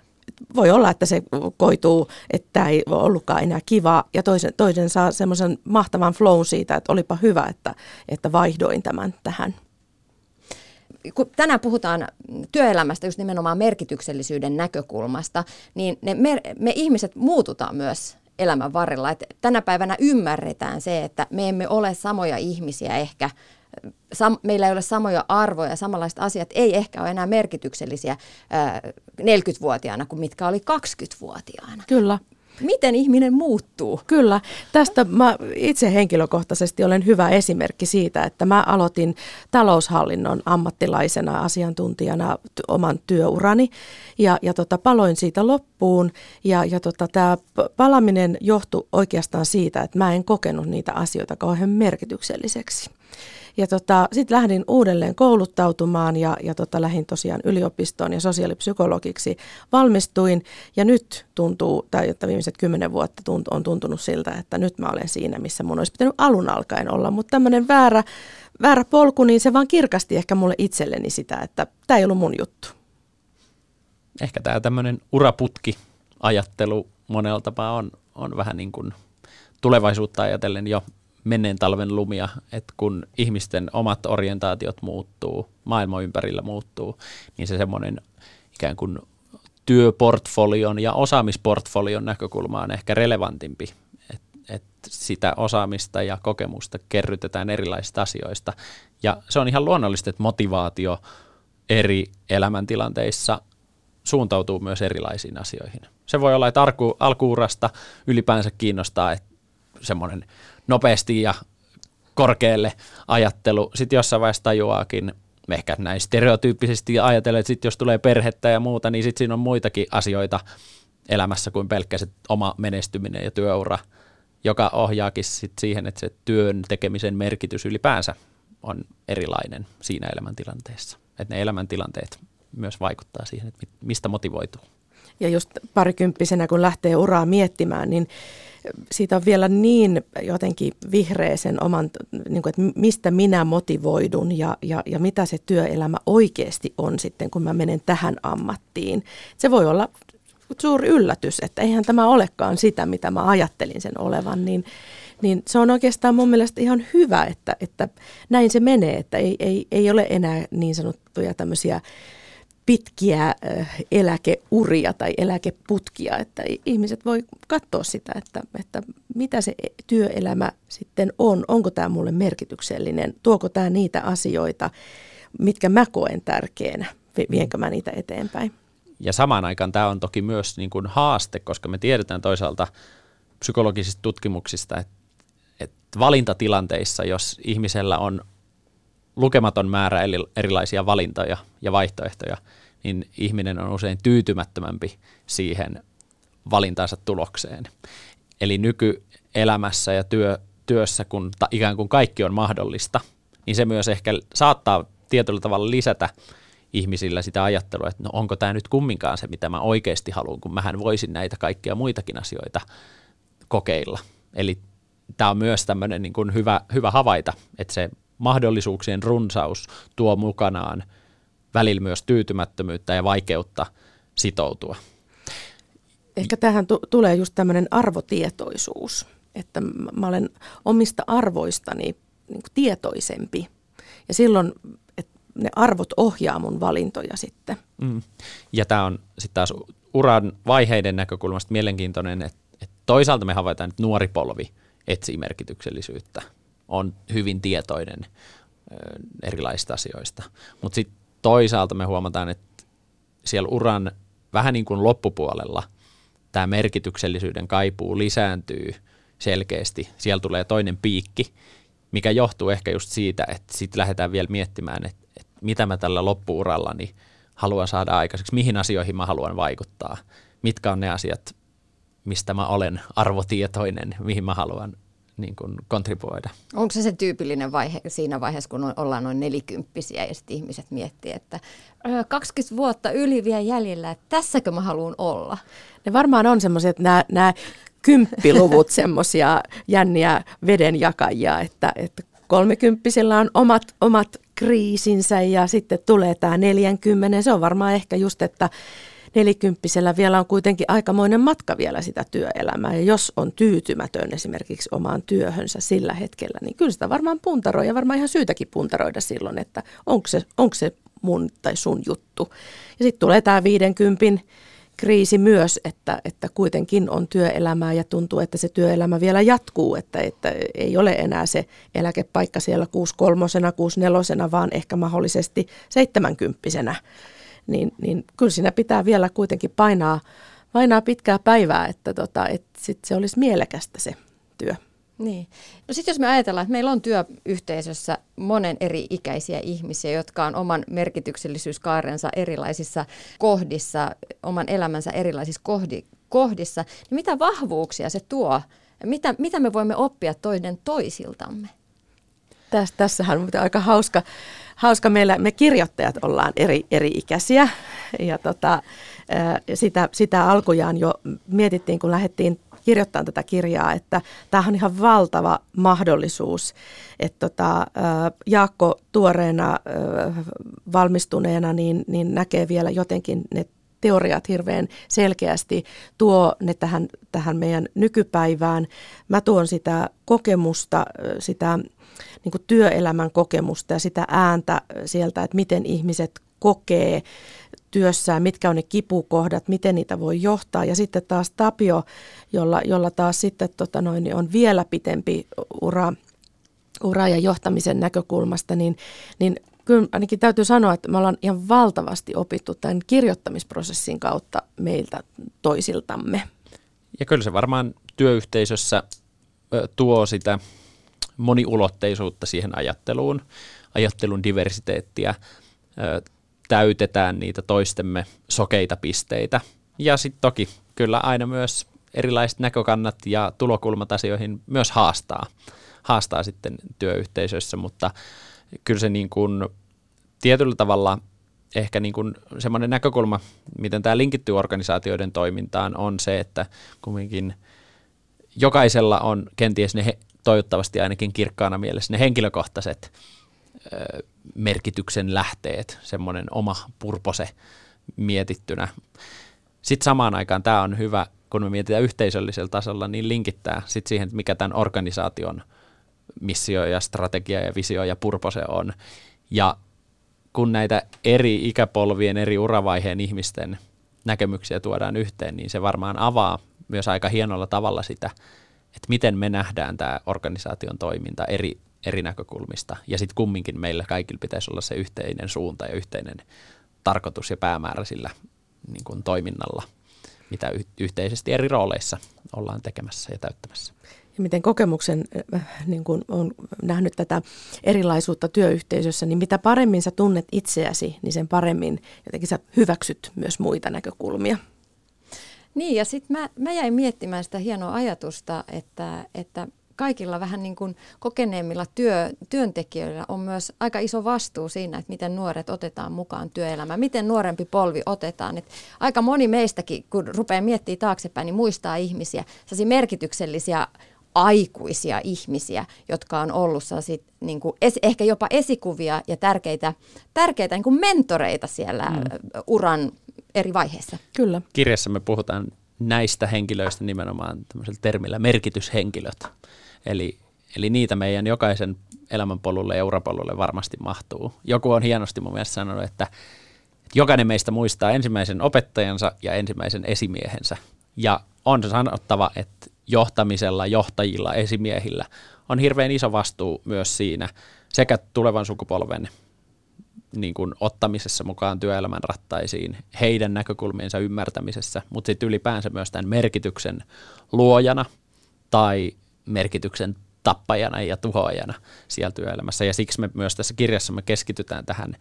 Voi olla, että se koituu, että ei ollutkaan enää kiva ja toisen, toisen saa semmoisen mahtavan flow siitä, että olipa hyvä, että, että vaihdoin tämän tähän kun tänään puhutaan työelämästä just nimenomaan merkityksellisyyden näkökulmasta, niin ne me, me ihmiset muututaan myös elämän varrella. Et tänä päivänä ymmärretään se, että me emme ole samoja ihmisiä ehkä, sam, meillä ei ole samoja arvoja, samanlaiset asiat ei ehkä ole enää merkityksellisiä ää, 40-vuotiaana kuin mitkä oli 20-vuotiaana. Kyllä. Miten ihminen muuttuu? Kyllä. Tästä mä itse henkilökohtaisesti olen hyvä esimerkki siitä, että mä aloitin taloushallinnon ammattilaisena asiantuntijana oman työurani ja, ja tota, paloin siitä loppuun. Ja, ja tota, tämä palaminen johtui oikeastaan siitä, että mä en kokenut niitä asioita kauhean merkitykselliseksi. Ja tota, sitten lähdin uudelleen kouluttautumaan ja, ja tota, lähdin tosiaan yliopistoon ja sosiaalipsykologiksi valmistuin. Ja nyt tuntuu, tai että viimeiset kymmenen vuotta tunt, on tuntunut siltä, että nyt mä olen siinä, missä mun olisi pitänyt alun alkaen olla. Mutta tämmöinen väärä, väärä polku, niin se vaan kirkasti ehkä mulle itselleni sitä, että tämä ei ollut mun juttu. Ehkä tämä tämmöinen uraputki ajattelu monella tapaa on, on vähän niin kuin tulevaisuutta ajatellen jo menneen talven lumia, että kun ihmisten omat orientaatiot muuttuu, maailma ympärillä muuttuu, niin se semmoinen ikään kuin työportfolion ja osaamisportfolion näkökulma on ehkä relevantimpi, että et sitä osaamista ja kokemusta kerrytetään erilaisista asioista. Ja se on ihan luonnollista, että motivaatio eri elämäntilanteissa suuntautuu myös erilaisiin asioihin. Se voi olla, että alku, alkuurasta ylipäänsä kiinnostaa, että semmoinen nopeasti ja korkealle ajattelu. Sitten jossain vaiheessa tajuaakin, ehkä näin stereotyyppisesti ajatellen, että sitten jos tulee perhettä ja muuta, niin sitten siinä on muitakin asioita elämässä kuin pelkkä se oma menestyminen ja työura, joka ohjaakin sit siihen, että se työn tekemisen merkitys ylipäänsä on erilainen siinä elämäntilanteessa. Että ne elämäntilanteet myös vaikuttaa siihen, että mistä motivoituu. Ja just parikymppisenä, kun lähtee uraa miettimään, niin siitä on vielä niin jotenkin vihreä sen oman, niin kuin, että mistä minä motivoidun ja, ja, ja mitä se työelämä oikeasti on sitten, kun mä menen tähän ammattiin. Se voi olla suuri yllätys, että eihän tämä olekaan sitä, mitä mä ajattelin sen olevan, niin, niin se on oikeastaan mun mielestä ihan hyvä, että, että näin se menee, että ei, ei, ei ole enää niin sanottuja tämmöisiä pitkiä eläkeuria tai eläkeputkia, että ihmiset voi katsoa sitä, että, että mitä se työelämä sitten on, onko tämä mulle merkityksellinen, tuoko tämä niitä asioita, mitkä mä koen tärkeänä, vienkö mä niitä eteenpäin. Ja samaan aikaan tämä on toki myös niin kuin haaste, koska me tiedetään toisaalta psykologisista tutkimuksista, että, että valintatilanteissa, jos ihmisellä on lukematon määrä erilaisia valintoja ja vaihtoehtoja, niin ihminen on usein tyytymättömämpi siihen valintaansa tulokseen. Eli nykyelämässä ja työ, työssä, kun ta, ikään kuin kaikki on mahdollista, niin se myös ehkä saattaa tietyllä tavalla lisätä ihmisillä sitä ajattelua, että no onko tämä nyt kumminkaan se, mitä mä oikeasti haluan, kun mähän voisin näitä kaikkia muitakin asioita kokeilla. Eli tämä on myös tämmöinen niin kuin hyvä, hyvä havaita, että se mahdollisuuksien runsaus tuo mukanaan välillä myös tyytymättömyyttä ja vaikeutta sitoutua. Ehkä tähän t- tulee just tämmöinen arvotietoisuus, että mä olen omista arvoistani niin tietoisempi. Ja silloin, että ne arvot ohjaa mun valintoja sitten. Mm. Ja tämä on sitten taas uran vaiheiden näkökulmasta mielenkiintoinen, että, että toisaalta me havaitaan, että nuori polvi etsii merkityksellisyyttä, on hyvin tietoinen erilaisista asioista. Mutta sitten toisaalta me huomataan, että siellä uran vähän niin kuin loppupuolella tämä merkityksellisyyden kaipuu lisääntyy selkeästi. Siellä tulee toinen piikki, mikä johtuu ehkä just siitä, että sitten lähdetään vielä miettimään, että, että mitä mä tällä loppuurallani haluan saada aikaiseksi, mihin asioihin mä haluan vaikuttaa, mitkä on ne asiat, mistä mä olen arvotietoinen, mihin mä haluan niin kuin kontribuoida. Onko se se tyypillinen vaihe siinä vaiheessa, kun ollaan noin nelikymppisiä ja sitten ihmiset miettii, että 20 vuotta yli vielä jäljellä, että tässäkö mä haluan olla? Ne varmaan on semmoisia, että nämä, nämä kymppiluvut semmoisia jänniä vedenjakajia, että, että kolmekymppisellä on omat, omat kriisinsä ja sitten tulee tämä 40. Se on varmaan ehkä just, että nelikymppisellä vielä on kuitenkin aikamoinen matka vielä sitä työelämää. Ja jos on tyytymätön esimerkiksi omaan työhönsä sillä hetkellä, niin kyllä sitä varmaan puntaroi ja varmaan ihan syytäkin puntaroida silloin, että onko se, onko se mun tai sun juttu. Ja sitten tulee tämä 50 kriisi myös, että, että kuitenkin on työelämää ja tuntuu, että se työelämä vielä jatkuu, että, että ei ole enää se eläkepaikka siellä 63 64 vaan ehkä mahdollisesti 70 niin, niin kyllä siinä pitää vielä kuitenkin painaa, painaa pitkää päivää, että, tota, että sit se olisi mielekästä se työ. Niin. No sitten jos me ajatellaan, että meillä on työyhteisössä monen eri ikäisiä ihmisiä, jotka on oman merkityksellisyyskaarensa erilaisissa kohdissa, oman elämänsä erilaisissa kohdi, kohdissa, niin mitä vahvuuksia se tuo? Mitä, mitä me voimme oppia toinen toisiltamme? Täs, tässähän on aika hauska, hauska meillä, me kirjoittajat ollaan eri, eri ikäisiä ja tota, sitä, sitä alkujaan jo mietittiin, kun lähdettiin kirjoittamaan tätä kirjaa, että tämä on ihan valtava mahdollisuus, että tota, Jaakko tuoreena valmistuneena niin, niin näkee vielä jotenkin ne teoriat hirveän selkeästi, tuo ne tähän, tähän meidän nykypäivään. Mä tuon sitä kokemusta, sitä niin kuin työelämän kokemusta ja sitä ääntä sieltä, että miten ihmiset kokee työssään, mitkä on ne kipukohdat, miten niitä voi johtaa. Ja sitten taas Tapio, jolla, jolla taas sitten tota noin, niin on vielä pitempi ura, ura ja johtamisen näkökulmasta, niin, niin kyllä ainakin täytyy sanoa, että me ollaan ihan valtavasti opittu tämän kirjoittamisprosessin kautta meiltä toisiltamme. Ja kyllä se varmaan työyhteisössä tuo sitä moniulotteisuutta siihen ajatteluun, ajattelun diversiteettiä, täytetään niitä toistemme sokeita pisteitä. Ja sitten toki kyllä aina myös erilaiset näkökannat ja tulokulmat asioihin myös haastaa, haastaa sitten työyhteisöissä, mutta kyllä se niin kuin tietyllä tavalla ehkä niin kuin semmoinen näkökulma, miten tämä linkittyy organisaatioiden toimintaan, on se, että kumminkin jokaisella on kenties ne toivottavasti ainakin kirkkaana mielessä ne henkilökohtaiset merkityksen lähteet, semmoinen oma purpose mietittynä. Sitten samaan aikaan tämä on hyvä, kun me mietitään yhteisöllisellä tasolla, niin linkittää sit siihen, mikä tämän organisaation missio ja strategia ja visio ja purpose on. Ja kun näitä eri ikäpolvien, eri uravaiheen ihmisten näkemyksiä tuodaan yhteen, niin se varmaan avaa myös aika hienolla tavalla sitä, että miten me nähdään tämä organisaation toiminta eri, eri näkökulmista. Ja sitten kumminkin meillä kaikilla pitäisi olla se yhteinen suunta ja yhteinen tarkoitus ja päämäärä sillä niin kuin toiminnalla, mitä y- yhteisesti eri rooleissa ollaan tekemässä ja täyttämässä. Ja miten kokemuksen äh, niin kun on nähnyt tätä erilaisuutta työyhteisössä, niin mitä paremmin sä tunnet itseäsi, niin sen paremmin jotenkin sä hyväksyt myös muita näkökulmia. Niin, ja sitten mä, mä jäin miettimään sitä hienoa ajatusta, että, että kaikilla vähän niin kuin kokeneemmilla työ, työntekijöillä on myös aika iso vastuu siinä, että miten nuoret otetaan mukaan työelämään, miten nuorempi polvi otetaan. Et aika moni meistäkin, kun rupeaa miettimään taaksepäin, niin muistaa ihmisiä, sellaisia merkityksellisiä aikuisia ihmisiä, jotka on ollut sit, niin kuin es, ehkä jopa esikuvia ja tärkeitä, tärkeitä niin kuin mentoreita siellä mm. uran eri vaiheissa. Kyllä. Kirjassa me puhutaan näistä henkilöistä nimenomaan tämmöisellä termillä merkityshenkilöt. Eli, eli niitä meidän jokaisen elämänpolulle ja urapolulle varmasti mahtuu. Joku on hienosti mun mielestä sanonut, että jokainen meistä muistaa ensimmäisen opettajansa ja ensimmäisen esimiehensä. Ja on sanottava, että johtamisella, johtajilla, esimiehillä on hirveän iso vastuu myös siinä sekä tulevan sukupolven niin kuin ottamisessa mukaan työelämän rattaisiin, heidän näkökulmiensa ymmärtämisessä, mutta sitten ylipäänsä myös tämän merkityksen luojana tai merkityksen tappajana ja tuhoajana siellä työelämässä. Ja siksi me myös tässä kirjassa me keskitytään tähän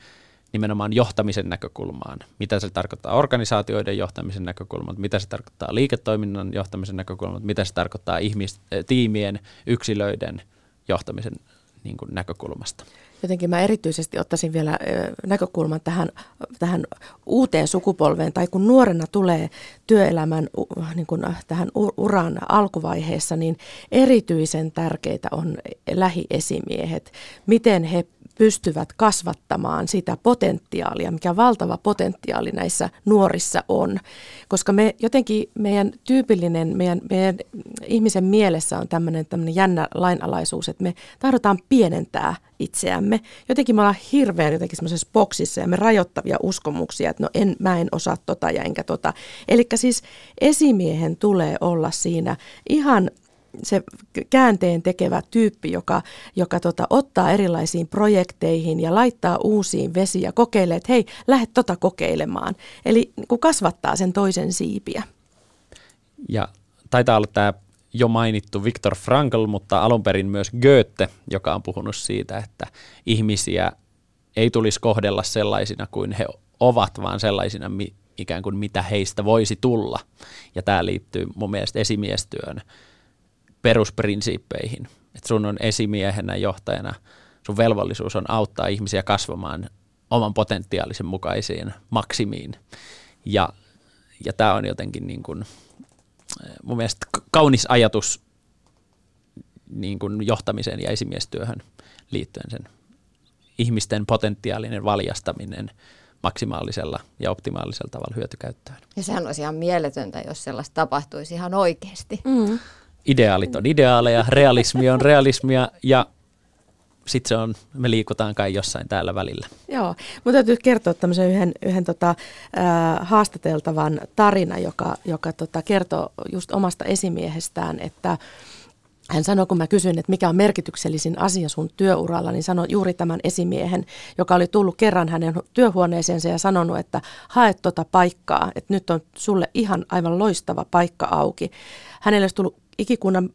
nimenomaan johtamisen näkökulmaan. Mitä se tarkoittaa organisaatioiden johtamisen näkökulmat, mitä se tarkoittaa liiketoiminnan johtamisen näkökulmat, mitä se tarkoittaa ihmis, tiimien, yksilöiden johtamisen niin kuin näkökulmasta. Jotenkin mä erityisesti ottaisin vielä näkökulman tähän, tähän uuteen sukupolveen, tai kun nuorena tulee työelämän niin kuin tähän uran alkuvaiheessa, niin erityisen tärkeitä on lähiesimiehet, miten he pystyvät kasvattamaan sitä potentiaalia, mikä valtava potentiaali näissä nuorissa on. Koska me jotenkin meidän tyypillinen, meidän, meidän ihmisen mielessä on tämmöinen, tämmöinen jännä lainalaisuus, että me tahdotaan pienentää itseämme. Jotenkin me ollaan hirveän jotenkin semmoisessa boksissa ja me rajoittavia uskomuksia, että no en, mä en osaa tota ja enkä tota. Eli siis esimiehen tulee olla siinä ihan se käänteen tekevä tyyppi, joka, joka tota, ottaa erilaisiin projekteihin ja laittaa uusiin vesiä ja kokeilee, että hei, lähde tota kokeilemaan. Eli kun kasvattaa sen toisen siipiä. Ja taitaa olla tämä jo mainittu Viktor Frankl, mutta alun perin myös Goethe, joka on puhunut siitä, että ihmisiä ei tulisi kohdella sellaisina kuin he ovat, vaan sellaisina ikään kuin mitä heistä voisi tulla. Ja tämä liittyy mun mielestä esimiestyön perusprinsiippeihin. Että sun on esimiehenä, johtajana, sun velvollisuus on auttaa ihmisiä kasvamaan oman potentiaalisen mukaisiin maksimiin. Ja, ja tämä on jotenkin niin kuin, eh, mun mielestä kaunis ajatus niin kuin johtamiseen ja esimiestyöhön liittyen sen ihmisten potentiaalinen valjastaminen maksimaalisella ja optimaalisella tavalla hyötykäyttöön. Ja sehän olisi ihan mieletöntä, jos sellaista tapahtuisi ihan oikeasti. Mm ideaalit on ideaaleja, realismi on realismia ja sitten se on, me liikutaan kai jossain täällä välillä. Joo, mutta täytyy kertoa tämmöisen yhden, yhden tota, äh, haastateltavan tarina, joka, joka tota, kertoo just omasta esimiehestään, että hän sanoi, kun mä kysyin, että mikä on merkityksellisin asia sun työuralla, niin sanoi juuri tämän esimiehen, joka oli tullut kerran hänen työhuoneeseensa ja sanonut, että hae tota paikkaa, että nyt on sulle ihan aivan loistava paikka auki. Hänelle olisi tullut ikikunnan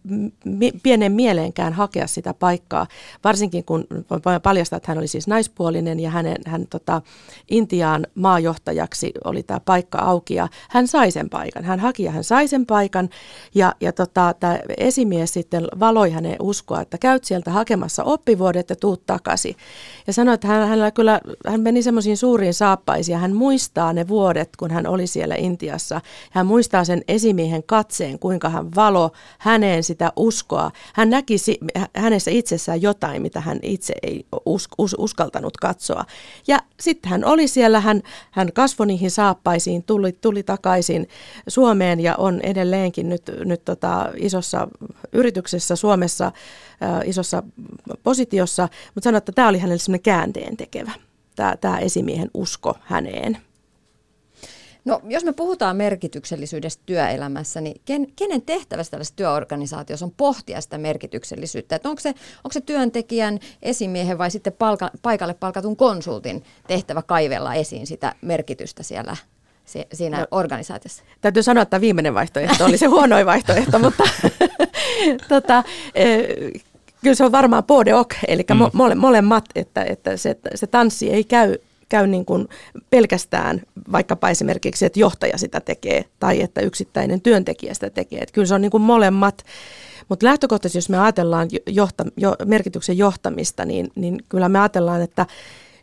pienen mieleenkään hakea sitä paikkaa, varsinkin kun voin paljastaa, että hän oli siis naispuolinen ja hänen, hän tota, Intiaan maajohtajaksi oli tämä paikka auki ja hän sai sen paikan. Hän haki ja hän sai sen paikan ja, ja tota, tämä esimies sitten valoi hänen uskoa, että käyt sieltä hakemassa oppivuodet ja tuut takaisin. Ja sanoi, että hän, hänellä kyllä, hän meni semmoisiin suuriin saappaisiin ja hän muistaa ne vuodet, kun hän oli siellä Intiassa. Hän muistaa sen esimiehen katseen, kuinka hän valo häneen sitä uskoa. Hän näki hänessä itsessään jotain, mitä hän itse ei us, us, uskaltanut katsoa. Ja sitten hän oli siellä, hän, hän kasvoi niihin saappaisiin, tuli, tuli takaisin Suomeen ja on edelleenkin nyt, nyt tota isossa yrityksessä Suomessa, äh, isossa positiossa, mutta sanoi, että tämä oli hänelle semmoinen käänteen tekevä, tämä, esimiehen usko häneen. No, jos me puhutaan merkityksellisyydestä työelämässä, niin ken, kenen tehtävässä tällaisessa työorganisaatiossa on pohtia sitä merkityksellisyyttä? Että onko, se, onko se työntekijän, esimiehen vai sitten palka, paikalle palkatun konsultin tehtävä kaivella esiin sitä merkitystä siellä siinä no, organisaatiossa? Täytyy sanoa, että viimeinen vaihtoehto oli se huonoin vaihtoehto, mutta tota, e, kyllä se on varmaan pode ok, eli mm. mole, molemmat, että, että se, se tanssi ei käy käy niin kuin pelkästään vaikkapa esimerkiksi, että johtaja sitä tekee tai että yksittäinen työntekijä sitä tekee. Että kyllä se on niin kuin molemmat. Mutta lähtökohtaisesti, jos me ajatellaan johta, jo, merkityksen johtamista, niin, niin kyllä me ajatellaan, että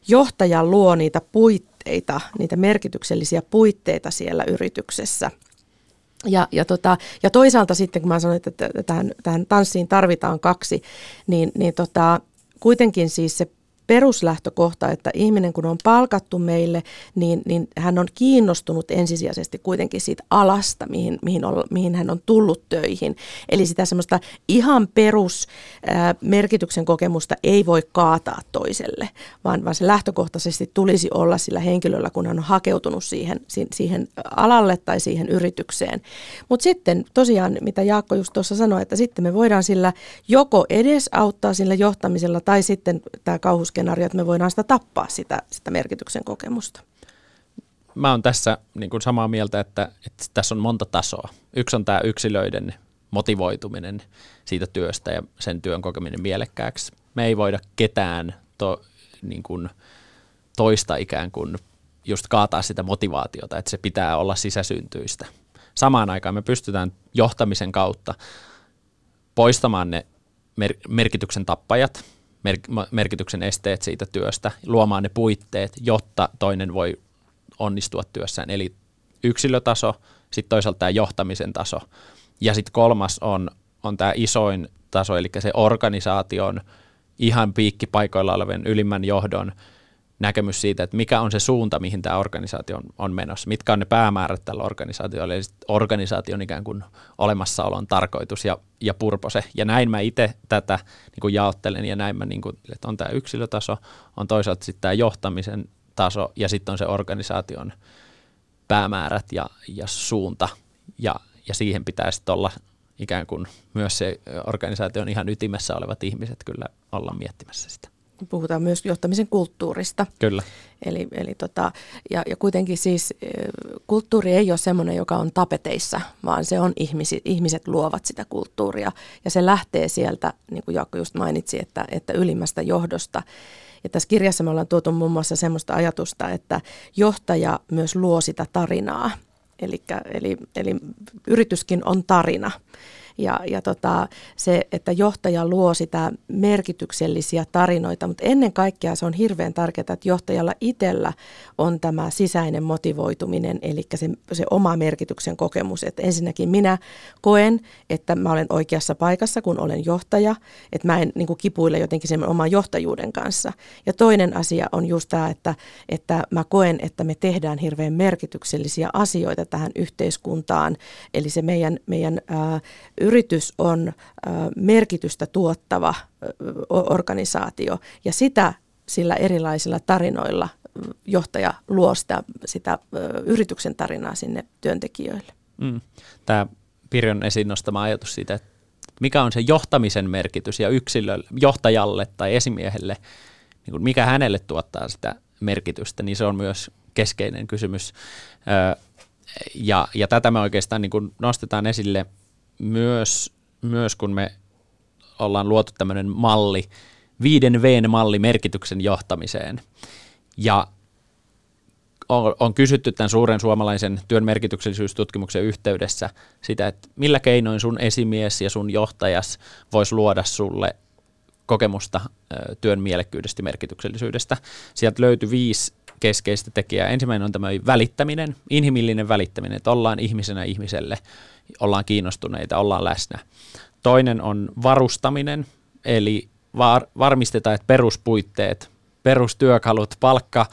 johtaja luo niitä puitteita, niitä merkityksellisiä puitteita siellä yrityksessä. Ja, ja, tota, ja toisaalta sitten, kun mä sanoin, että tähän, tähän tanssiin tarvitaan kaksi, niin, niin tota, kuitenkin siis se peruslähtökohta, että ihminen kun on palkattu meille, niin, niin hän on kiinnostunut ensisijaisesti kuitenkin siitä alasta, mihin, mihin, on, mihin hän on tullut töihin. Eli sitä semmoista ihan perus ää, merkityksen kokemusta ei voi kaataa toiselle, vaan, vaan se lähtökohtaisesti tulisi olla sillä henkilöllä, kun hän on hakeutunut siihen, siihen alalle tai siihen yritykseen. Mutta sitten tosiaan, mitä Jaakko just tuossa sanoi, että sitten me voidaan sillä joko edes auttaa sillä johtamisella tai sitten tämä kauhuskenaario, että me voidaan sitä tappaa sitä, sitä merkityksen kokemusta. Mä oon tässä niin kuin samaa mieltä, että, että tässä on monta tasoa. Yksi on tämä yksilöiden motivoituminen siitä työstä ja sen työn kokeminen mielekkääksi. Me ei voida ketään to, niin kuin toista ikään kuin just kaataa sitä motivaatiota, että se pitää olla sisäsyntyistä. Samaan aikaan me pystytään johtamisen kautta poistamaan ne mer- merkityksen tappajat, mer- merkityksen esteet siitä työstä, luomaan ne puitteet, jotta toinen voi onnistua työssään. Eli yksilötaso, sitten toisaalta tämä johtamisen taso. Ja sitten kolmas on, on tämä isoin taso, eli se organisaation ihan piikkipaikoilla olevan ylimmän johdon näkemys siitä, että mikä on se suunta, mihin tämä organisaatio on, menossa, mitkä on ne päämäärät tällä organisaatiolla, eli organisaation ikään kuin olemassaolon tarkoitus ja, ja purpose. Ja näin mä itse tätä niin kuin jaottelen ja näin mä, niin kuin, että on tämä yksilötaso, on toisaalta sitten tämä johtamisen taso ja sitten on se organisaation päämäärät ja, ja suunta. Ja, ja siihen pitää sitten olla ikään kuin myös se organisaation ihan ytimessä olevat ihmiset kyllä olla miettimässä sitä puhutaan myös johtamisen kulttuurista. Kyllä. Eli, eli tota, ja, ja kuitenkin siis kulttuuri ei ole semmoinen, joka on tapeteissa, vaan se on ihmisi, ihmiset luovat sitä kulttuuria. Ja se lähtee sieltä, niin kuin Jaakko just mainitsi, että, että ylimmästä johdosta. Ja tässä kirjassa me ollaan tuotu muun muassa semmoista ajatusta, että johtaja myös luo sitä tarinaa. Elikkä, eli, eli yrityskin on tarina. Ja, ja tota, se, että johtaja luo sitä merkityksellisiä tarinoita, mutta ennen kaikkea se on hirveän tärkeää, että johtajalla itsellä on tämä sisäinen motivoituminen, eli se, se oma merkityksen kokemus. Että ensinnäkin minä koen, että mä olen oikeassa paikassa, kun olen johtaja, että mä en niin kuin kipuile jotenkin sen oman johtajuuden kanssa. Ja toinen asia on just tämä, että, että mä koen, että me tehdään hirveän merkityksellisiä asioita tähän yhteiskuntaan, eli se meidän, meidän ää, yritys on merkitystä tuottava organisaatio ja sitä sillä erilaisilla tarinoilla johtaja luo sitä, sitä yrityksen tarinaa sinne työntekijöille. Mm. Tämä Pirjon esiin nostama ajatus siitä, että mikä on se johtamisen merkitys ja yksilölle, johtajalle tai esimiehelle, niin kuin mikä hänelle tuottaa sitä merkitystä, niin se on myös keskeinen kysymys. Ja, ja tätä me oikeastaan niin kuin nostetaan esille – myös, myös kun me ollaan luotu tämmöinen malli, viiden v malli merkityksen johtamiseen. Ja on, on kysytty tämän suuren suomalaisen työn merkityksellisyystutkimuksen yhteydessä sitä, että millä keinoin sun esimies ja sun johtajas vois luoda sulle kokemusta työn mielekkyydestä ja merkityksellisyydestä. Sieltä löytyi viisi keskeistä tekijää. Ensimmäinen on tämä välittäminen, inhimillinen välittäminen, että ollaan ihmisenä ihmiselle, ollaan kiinnostuneita, ollaan läsnä. Toinen on varustaminen, eli var, varmistetaan, että peruspuitteet, perustyökalut, palkka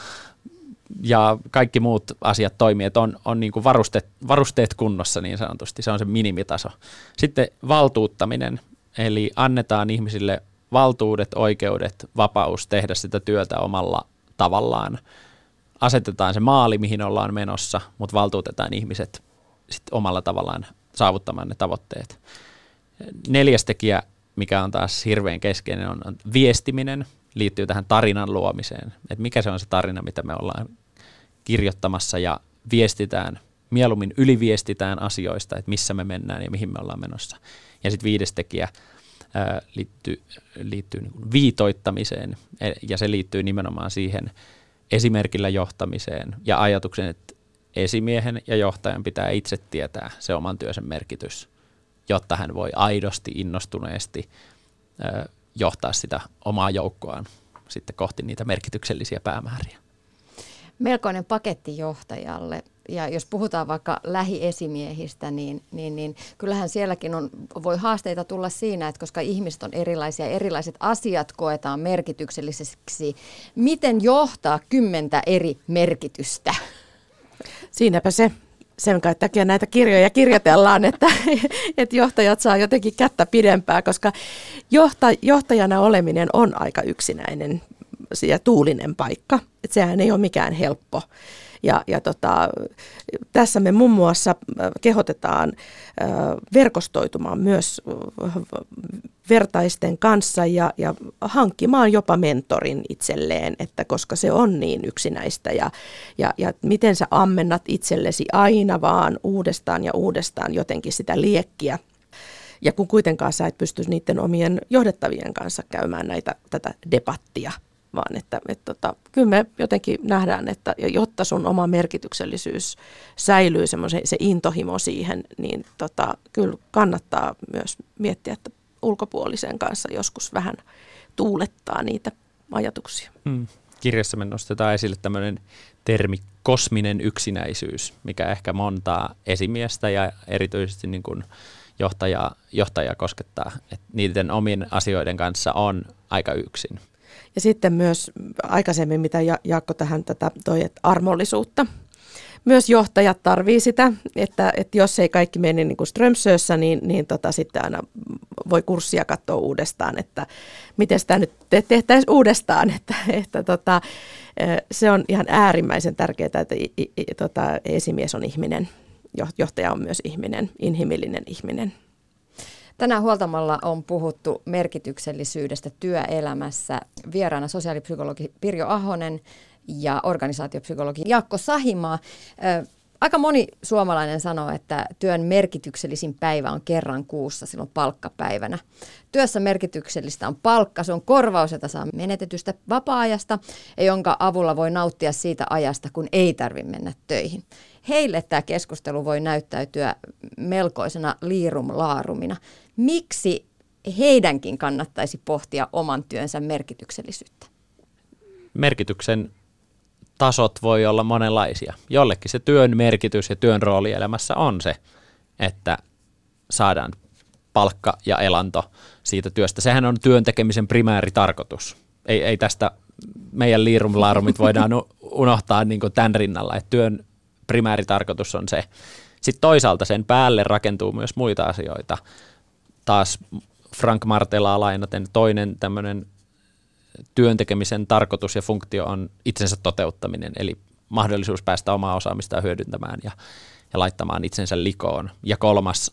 ja kaikki muut asiat toimii, että on, on niin kuin varusteet, varusteet kunnossa niin sanotusti, se on se minimitaso. Sitten valtuuttaminen, eli annetaan ihmisille valtuudet, oikeudet, vapaus tehdä sitä työtä omalla tavallaan. Asetetaan se maali, mihin ollaan menossa, mutta valtuutetaan ihmiset sit omalla tavallaan saavuttamaan ne tavoitteet. Neljäs tekijä, mikä on taas hirveän keskeinen, on viestiminen, liittyy tähän tarinan luomiseen. Että mikä se on se tarina, mitä me ollaan kirjoittamassa ja viestitään, mieluummin yliviestitään asioista, että missä me mennään ja mihin me ollaan menossa. Ja sitten viides tekijä ää, liittyy, liittyy niin viitoittamiseen e, ja se liittyy nimenomaan siihen esimerkillä johtamiseen ja ajatuksen, että esimiehen ja johtajan pitää itse tietää se oman työnsä merkitys, jotta hän voi aidosti, innostuneesti johtaa sitä omaa joukkoaan sitten kohti niitä merkityksellisiä päämääriä. Melkoinen paketti johtajalle. Ja jos puhutaan vaikka lähiesimiehistä, niin, niin, niin kyllähän sielläkin on, voi haasteita tulla siinä, että koska ihmiset on erilaisia, erilaiset asiat koetaan merkitykselliseksi, miten johtaa kymmentä eri merkitystä? Siinäpä se sen takia näitä kirjoja kirjoitellaan, että, että johtajat saa jotenkin kättä pidempää, koska johta, johtajana oleminen on aika yksinäinen ja tuulinen paikka. Että sehän ei ole mikään helppo. Ja, ja tota, tässä me muun muassa kehotetaan verkostoitumaan myös vertaisten kanssa ja, ja hankkimaan jopa mentorin itselleen, että koska se on niin yksinäistä ja, ja, ja miten sä ammennat itsellesi aina vaan uudestaan ja uudestaan jotenkin sitä liekkiä. Ja kun kuitenkaan sä et pysty niiden omien johdettavien kanssa käymään näitä, tätä debattia – vaan että, että tota, kyllä me jotenkin nähdään, että jotta sun oma merkityksellisyys säilyy, se intohimo siihen, niin tota, kyllä kannattaa myös miettiä, että ulkopuolisen kanssa joskus vähän tuulettaa niitä ajatuksia. Hmm. Kirjassa me nostetaan esille tämmöinen termi kosminen yksinäisyys, mikä ehkä montaa esimiestä ja erityisesti niin kuin johtajaa, johtajaa koskettaa. että niiden omien asioiden kanssa on aika yksin. Ja sitten myös aikaisemmin, mitä Jaakko tähän tätä toi, että armollisuutta. Myös johtajat tarvii sitä, että, että jos ei kaikki mene niin kuin Strömsössä, niin, niin tota, sitten aina voi kurssia katsoa uudestaan, että miten sitä nyt tehtäisiin uudestaan. Että, että tota, se on ihan äärimmäisen tärkeää, että i, i, tota, esimies on ihminen, johtaja on myös ihminen, inhimillinen ihminen. Tänään huoltamalla on puhuttu merkityksellisyydestä työelämässä. Vieraana sosiaalipsykologi Pirjo Ahonen ja organisaatiopsykologi Jaakko Sahimaa. Aika moni suomalainen sanoo, että työn merkityksellisin päivä on kerran kuussa, silloin palkkapäivänä. Työssä merkityksellistä on palkka, se on korvaus, jota saa menetetystä vapaa-ajasta ja jonka avulla voi nauttia siitä ajasta, kun ei tarvitse mennä töihin. Heille tämä keskustelu voi näyttäytyä melkoisena liirum-laarumina. Miksi heidänkin kannattaisi pohtia oman työnsä merkityksellisyyttä? Merkityksen tasot voi olla monenlaisia. Jollekin se työn merkitys ja työn rooli elämässä on se, että saadaan palkka ja elanto siitä työstä. Sehän on työn tekemisen primääritarkoitus. Ei, ei tästä meidän liirumlaarumit voidaan unohtaa niin tämän rinnalla, että työn primääritarkoitus on se. Sitten toisaalta sen päälle rakentuu myös muita asioita. Taas Frank Martelaa lainaten toinen tämmöinen työntekemisen tarkoitus ja funktio on itsensä toteuttaminen, eli mahdollisuus päästä omaa osaamistaan hyödyntämään ja, ja laittamaan itsensä likoon. Ja kolmas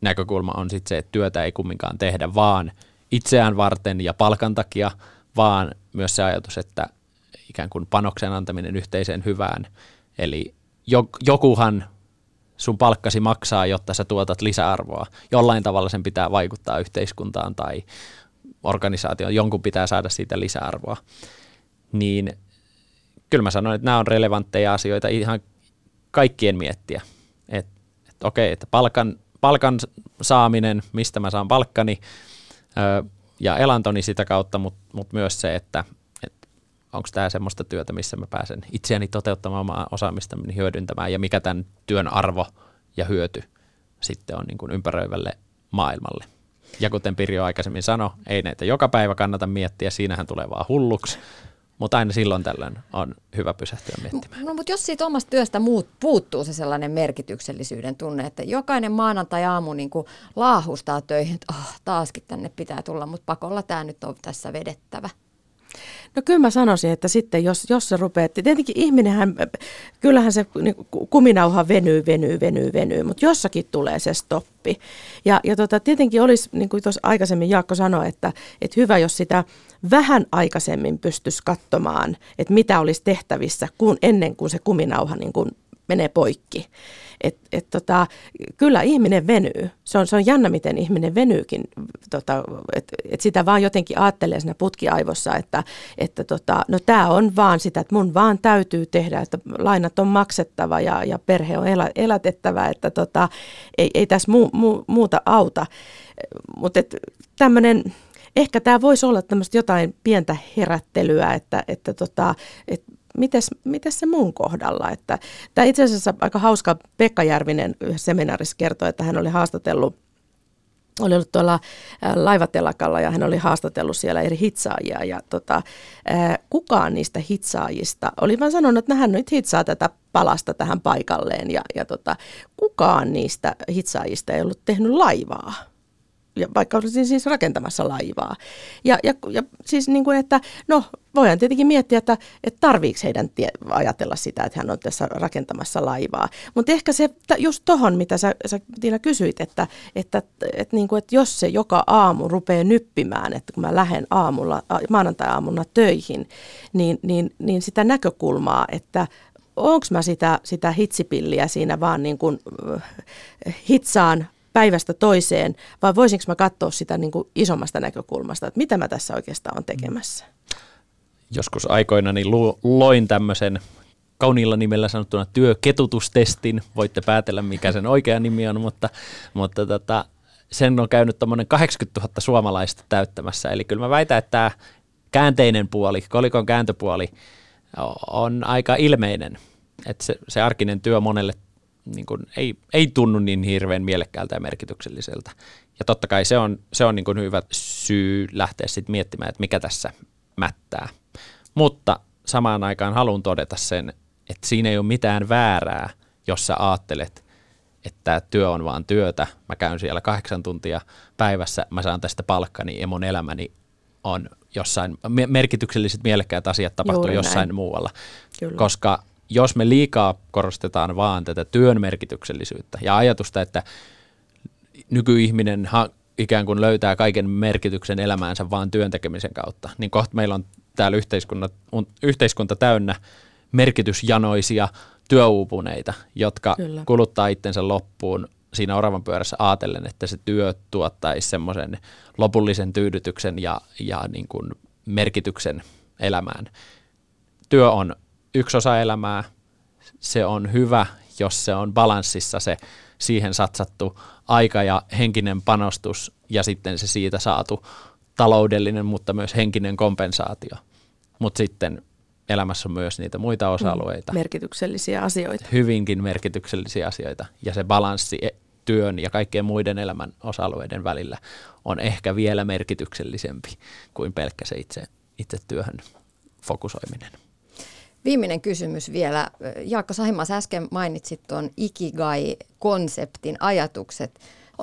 näkökulma on sitten se, että työtä ei kumminkaan tehdä vaan itseään varten ja palkan takia, vaan myös se ajatus, että ikään kuin panoksen antaminen yhteiseen hyvään. Eli jokuhan sun palkkasi maksaa, jotta sä tuotat lisäarvoa. Jollain tavalla sen pitää vaikuttaa yhteiskuntaan tai organisaatioon, jonkun pitää saada siitä lisäarvoa. Niin kyllä mä sanoin, että nämä on relevantteja asioita ihan kaikkien miettiä. Että et okei, että palkan, palkan saaminen, mistä mä saan palkkani ö, ja elantoni sitä kautta, mutta mut myös se, että onko tämä semmoista työtä, missä mä pääsen itseäni toteuttamaan omaa osaamistani hyödyntämään ja mikä tämän työn arvo ja hyöty sitten on niin kuin ympäröivälle maailmalle. Ja kuten Pirjo aikaisemmin sanoi, ei näitä joka päivä kannata miettiä, siinähän tulee vaan hulluksi, mutta aina silloin tällöin on hyvä pysähtyä miettimään. No, mutta jos siitä omasta työstä muut, puuttuu se sellainen merkityksellisyyden tunne, että jokainen maanantai-aamu niin kuin laahustaa töihin, että oh, taaskin tänne pitää tulla, mutta pakolla tämä nyt on tässä vedettävä – No kyllä mä sanoisin, että sitten jos, jos se rupeaa, tietenkin ihminenhän, kyllähän se niin kuminauha venyy, venyy, venyy, venyy, mutta jossakin tulee se stoppi. Ja, ja tota, tietenkin olisi, niin kuin tuossa aikaisemmin Jaakko sanoi, että, että hyvä, jos sitä vähän aikaisemmin pystyisi katsomaan, että mitä olisi tehtävissä kun, ennen kuin se kuminauha niin kuin menee poikki. Et, et tota, kyllä ihminen venyy. Se on, se on jännä, miten ihminen venyykin. Tota, et, et sitä vaan jotenkin ajattelee siinä putkiaivossa, että, että tota, no tämä on vaan sitä, että mun vaan täytyy tehdä, että lainat on maksettava ja, ja perhe on elä, elätettävä, että tota, ei, ei tässä mu, mu, muuta auta. Mutta tämmöinen ehkä tämä voisi olla tämmöistä jotain pientä herättelyä, että, että, tota, että mites, mites se mun kohdalla. Että, tämä itse asiassa aika hauska Pekka Järvinen yhdessä seminaarissa kertoi, että hän oli haastatellut oli ollut tuolla laivatelakalla ja hän oli haastatellut siellä eri hitsaajia ja tota, kukaan niistä hitsaajista oli vaan sanonut, että hän nyt hitsaa tätä palasta tähän paikalleen ja, ja tota, kukaan niistä hitsaajista ei ollut tehnyt laivaa ja vaikka olisin siis rakentamassa laivaa. Ja, ja, ja siis niin kuin, että no voidaan tietenkin miettiä, että, että tarviiko heidän tie, ajatella sitä, että hän on tässä rakentamassa laivaa. Mutta ehkä se just tohon, mitä sä, sä Tiina kysyit, että, että, että, että, niin kuin, että jos se joka aamu rupeaa nyppimään, että kun mä lähden aamulla, maanantai-aamuna töihin, niin, niin, niin sitä näkökulmaa, että onko mä sitä, sitä hitsipilliä siinä vaan niin kuin hitsaan päivästä toiseen, vai voisinko mä katsoa sitä niin kuin isommasta näkökulmasta, että mitä mä tässä oikeastaan on tekemässä? Joskus aikoina niin loin tämmöisen kauniilla nimellä sanottuna työketutustestin. Voitte päätellä, mikä sen oikea nimi on, mutta, mutta tota, sen on käynyt tuommoinen 80 000 suomalaista täyttämässä. Eli kyllä mä väitän, että tämä käänteinen puoli, kolikon kääntöpuoli on aika ilmeinen. Että se, se arkinen työ monelle niin kuin, ei, ei tunnu niin hirveän mielekkäältä ja merkitykselliseltä. Ja totta kai se on, se on niin kuin hyvä syy lähteä sitten miettimään, että mikä tässä mättää. Mutta samaan aikaan haluan todeta sen, että siinä ei ole mitään väärää, jos sä ajattelet, että työ on vaan työtä, mä käyn siellä kahdeksan tuntia päivässä, mä saan tästä palkkani ja mun elämäni on jossain, merkitykselliset mielekkäät asiat tapahtuu Juuri jossain näin. muualla. Kyllä. Koska jos me liikaa korostetaan vaan tätä työn merkityksellisyyttä ja ajatusta, että nykyihminen ha- ikään kuin löytää kaiken merkityksen elämäänsä vaan työn tekemisen kautta, niin kohta meillä on täällä yhteiskunta, yhteiskunta täynnä merkitysjanoisia työuupuneita, jotka Kyllä. kuluttaa itsensä loppuun siinä oravan pyörässä ajatellen, että se työ tuottaisi semmoisen lopullisen tyydytyksen ja, ja niin kuin merkityksen elämään. Työ on yksi osa elämää. Se on hyvä, jos se on balanssissa se siihen satsattu aika ja henkinen panostus ja sitten se siitä saatu taloudellinen, mutta myös henkinen kompensaatio. Mutta sitten elämässä on myös niitä muita osa-alueita. Mm, merkityksellisiä asioita. Hyvinkin merkityksellisiä asioita. Ja se balanssi e, työn ja kaikkien muiden elämän osa-alueiden välillä on ehkä vielä merkityksellisempi kuin pelkkä se itse, itse työhön fokusoiminen. Viimeinen kysymys vielä. Jaakko Sahimas, äsken mainitsit tuon Ikigai-konseptin ajatukset.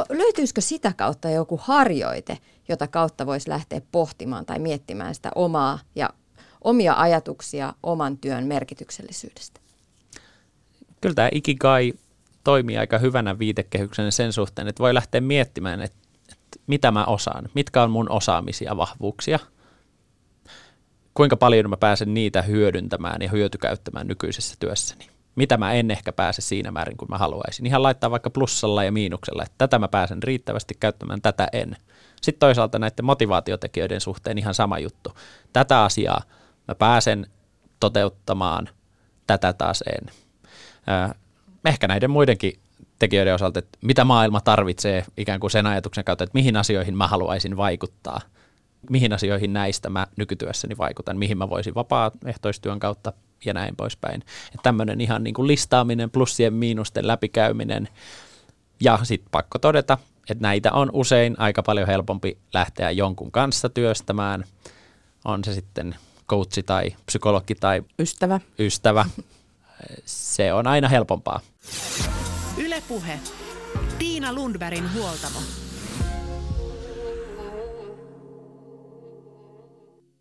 Löytyisikö sitä kautta joku harjoite, jota kautta voisi lähteä pohtimaan tai miettimään sitä omaa ja omia ajatuksia oman työn merkityksellisyydestä? Kyllä tämä Ikigai toimii aika hyvänä viitekehyksenä sen suhteen, että voi lähteä miettimään, että, että mitä mä osaan, mitkä on mun osaamisia, vahvuuksia – kuinka paljon mä pääsen niitä hyödyntämään ja hyötykäyttämään nykyisessä työssäni. Mitä mä en ehkä pääse siinä määrin kuin mä haluaisin. Ihan laittaa vaikka plussalla ja miinuksella, että tätä mä pääsen riittävästi käyttämään, tätä en. Sitten toisaalta näiden motivaatiotekijöiden suhteen ihan sama juttu. Tätä asiaa mä pääsen toteuttamaan, tätä taas en. Ehkä näiden muidenkin tekijöiden osalta, että mitä maailma tarvitsee ikään kuin sen ajatuksen kautta, että mihin asioihin mä haluaisin vaikuttaa – mihin asioihin näistä mä nykytyössäni vaikutan, mihin mä voisin vapaaehtoistyön kautta ja näin poispäin. Että tämmöinen ihan niin kuin listaaminen, plussien, miinusten läpikäyminen. Ja sitten pakko todeta, että näitä on usein aika paljon helpompi lähteä jonkun kanssa työstämään. On se sitten coachi tai psykologi tai ystävä. ystävä. Se on aina helpompaa. Ylepuhe. Tiina Lundbergin huoltamo.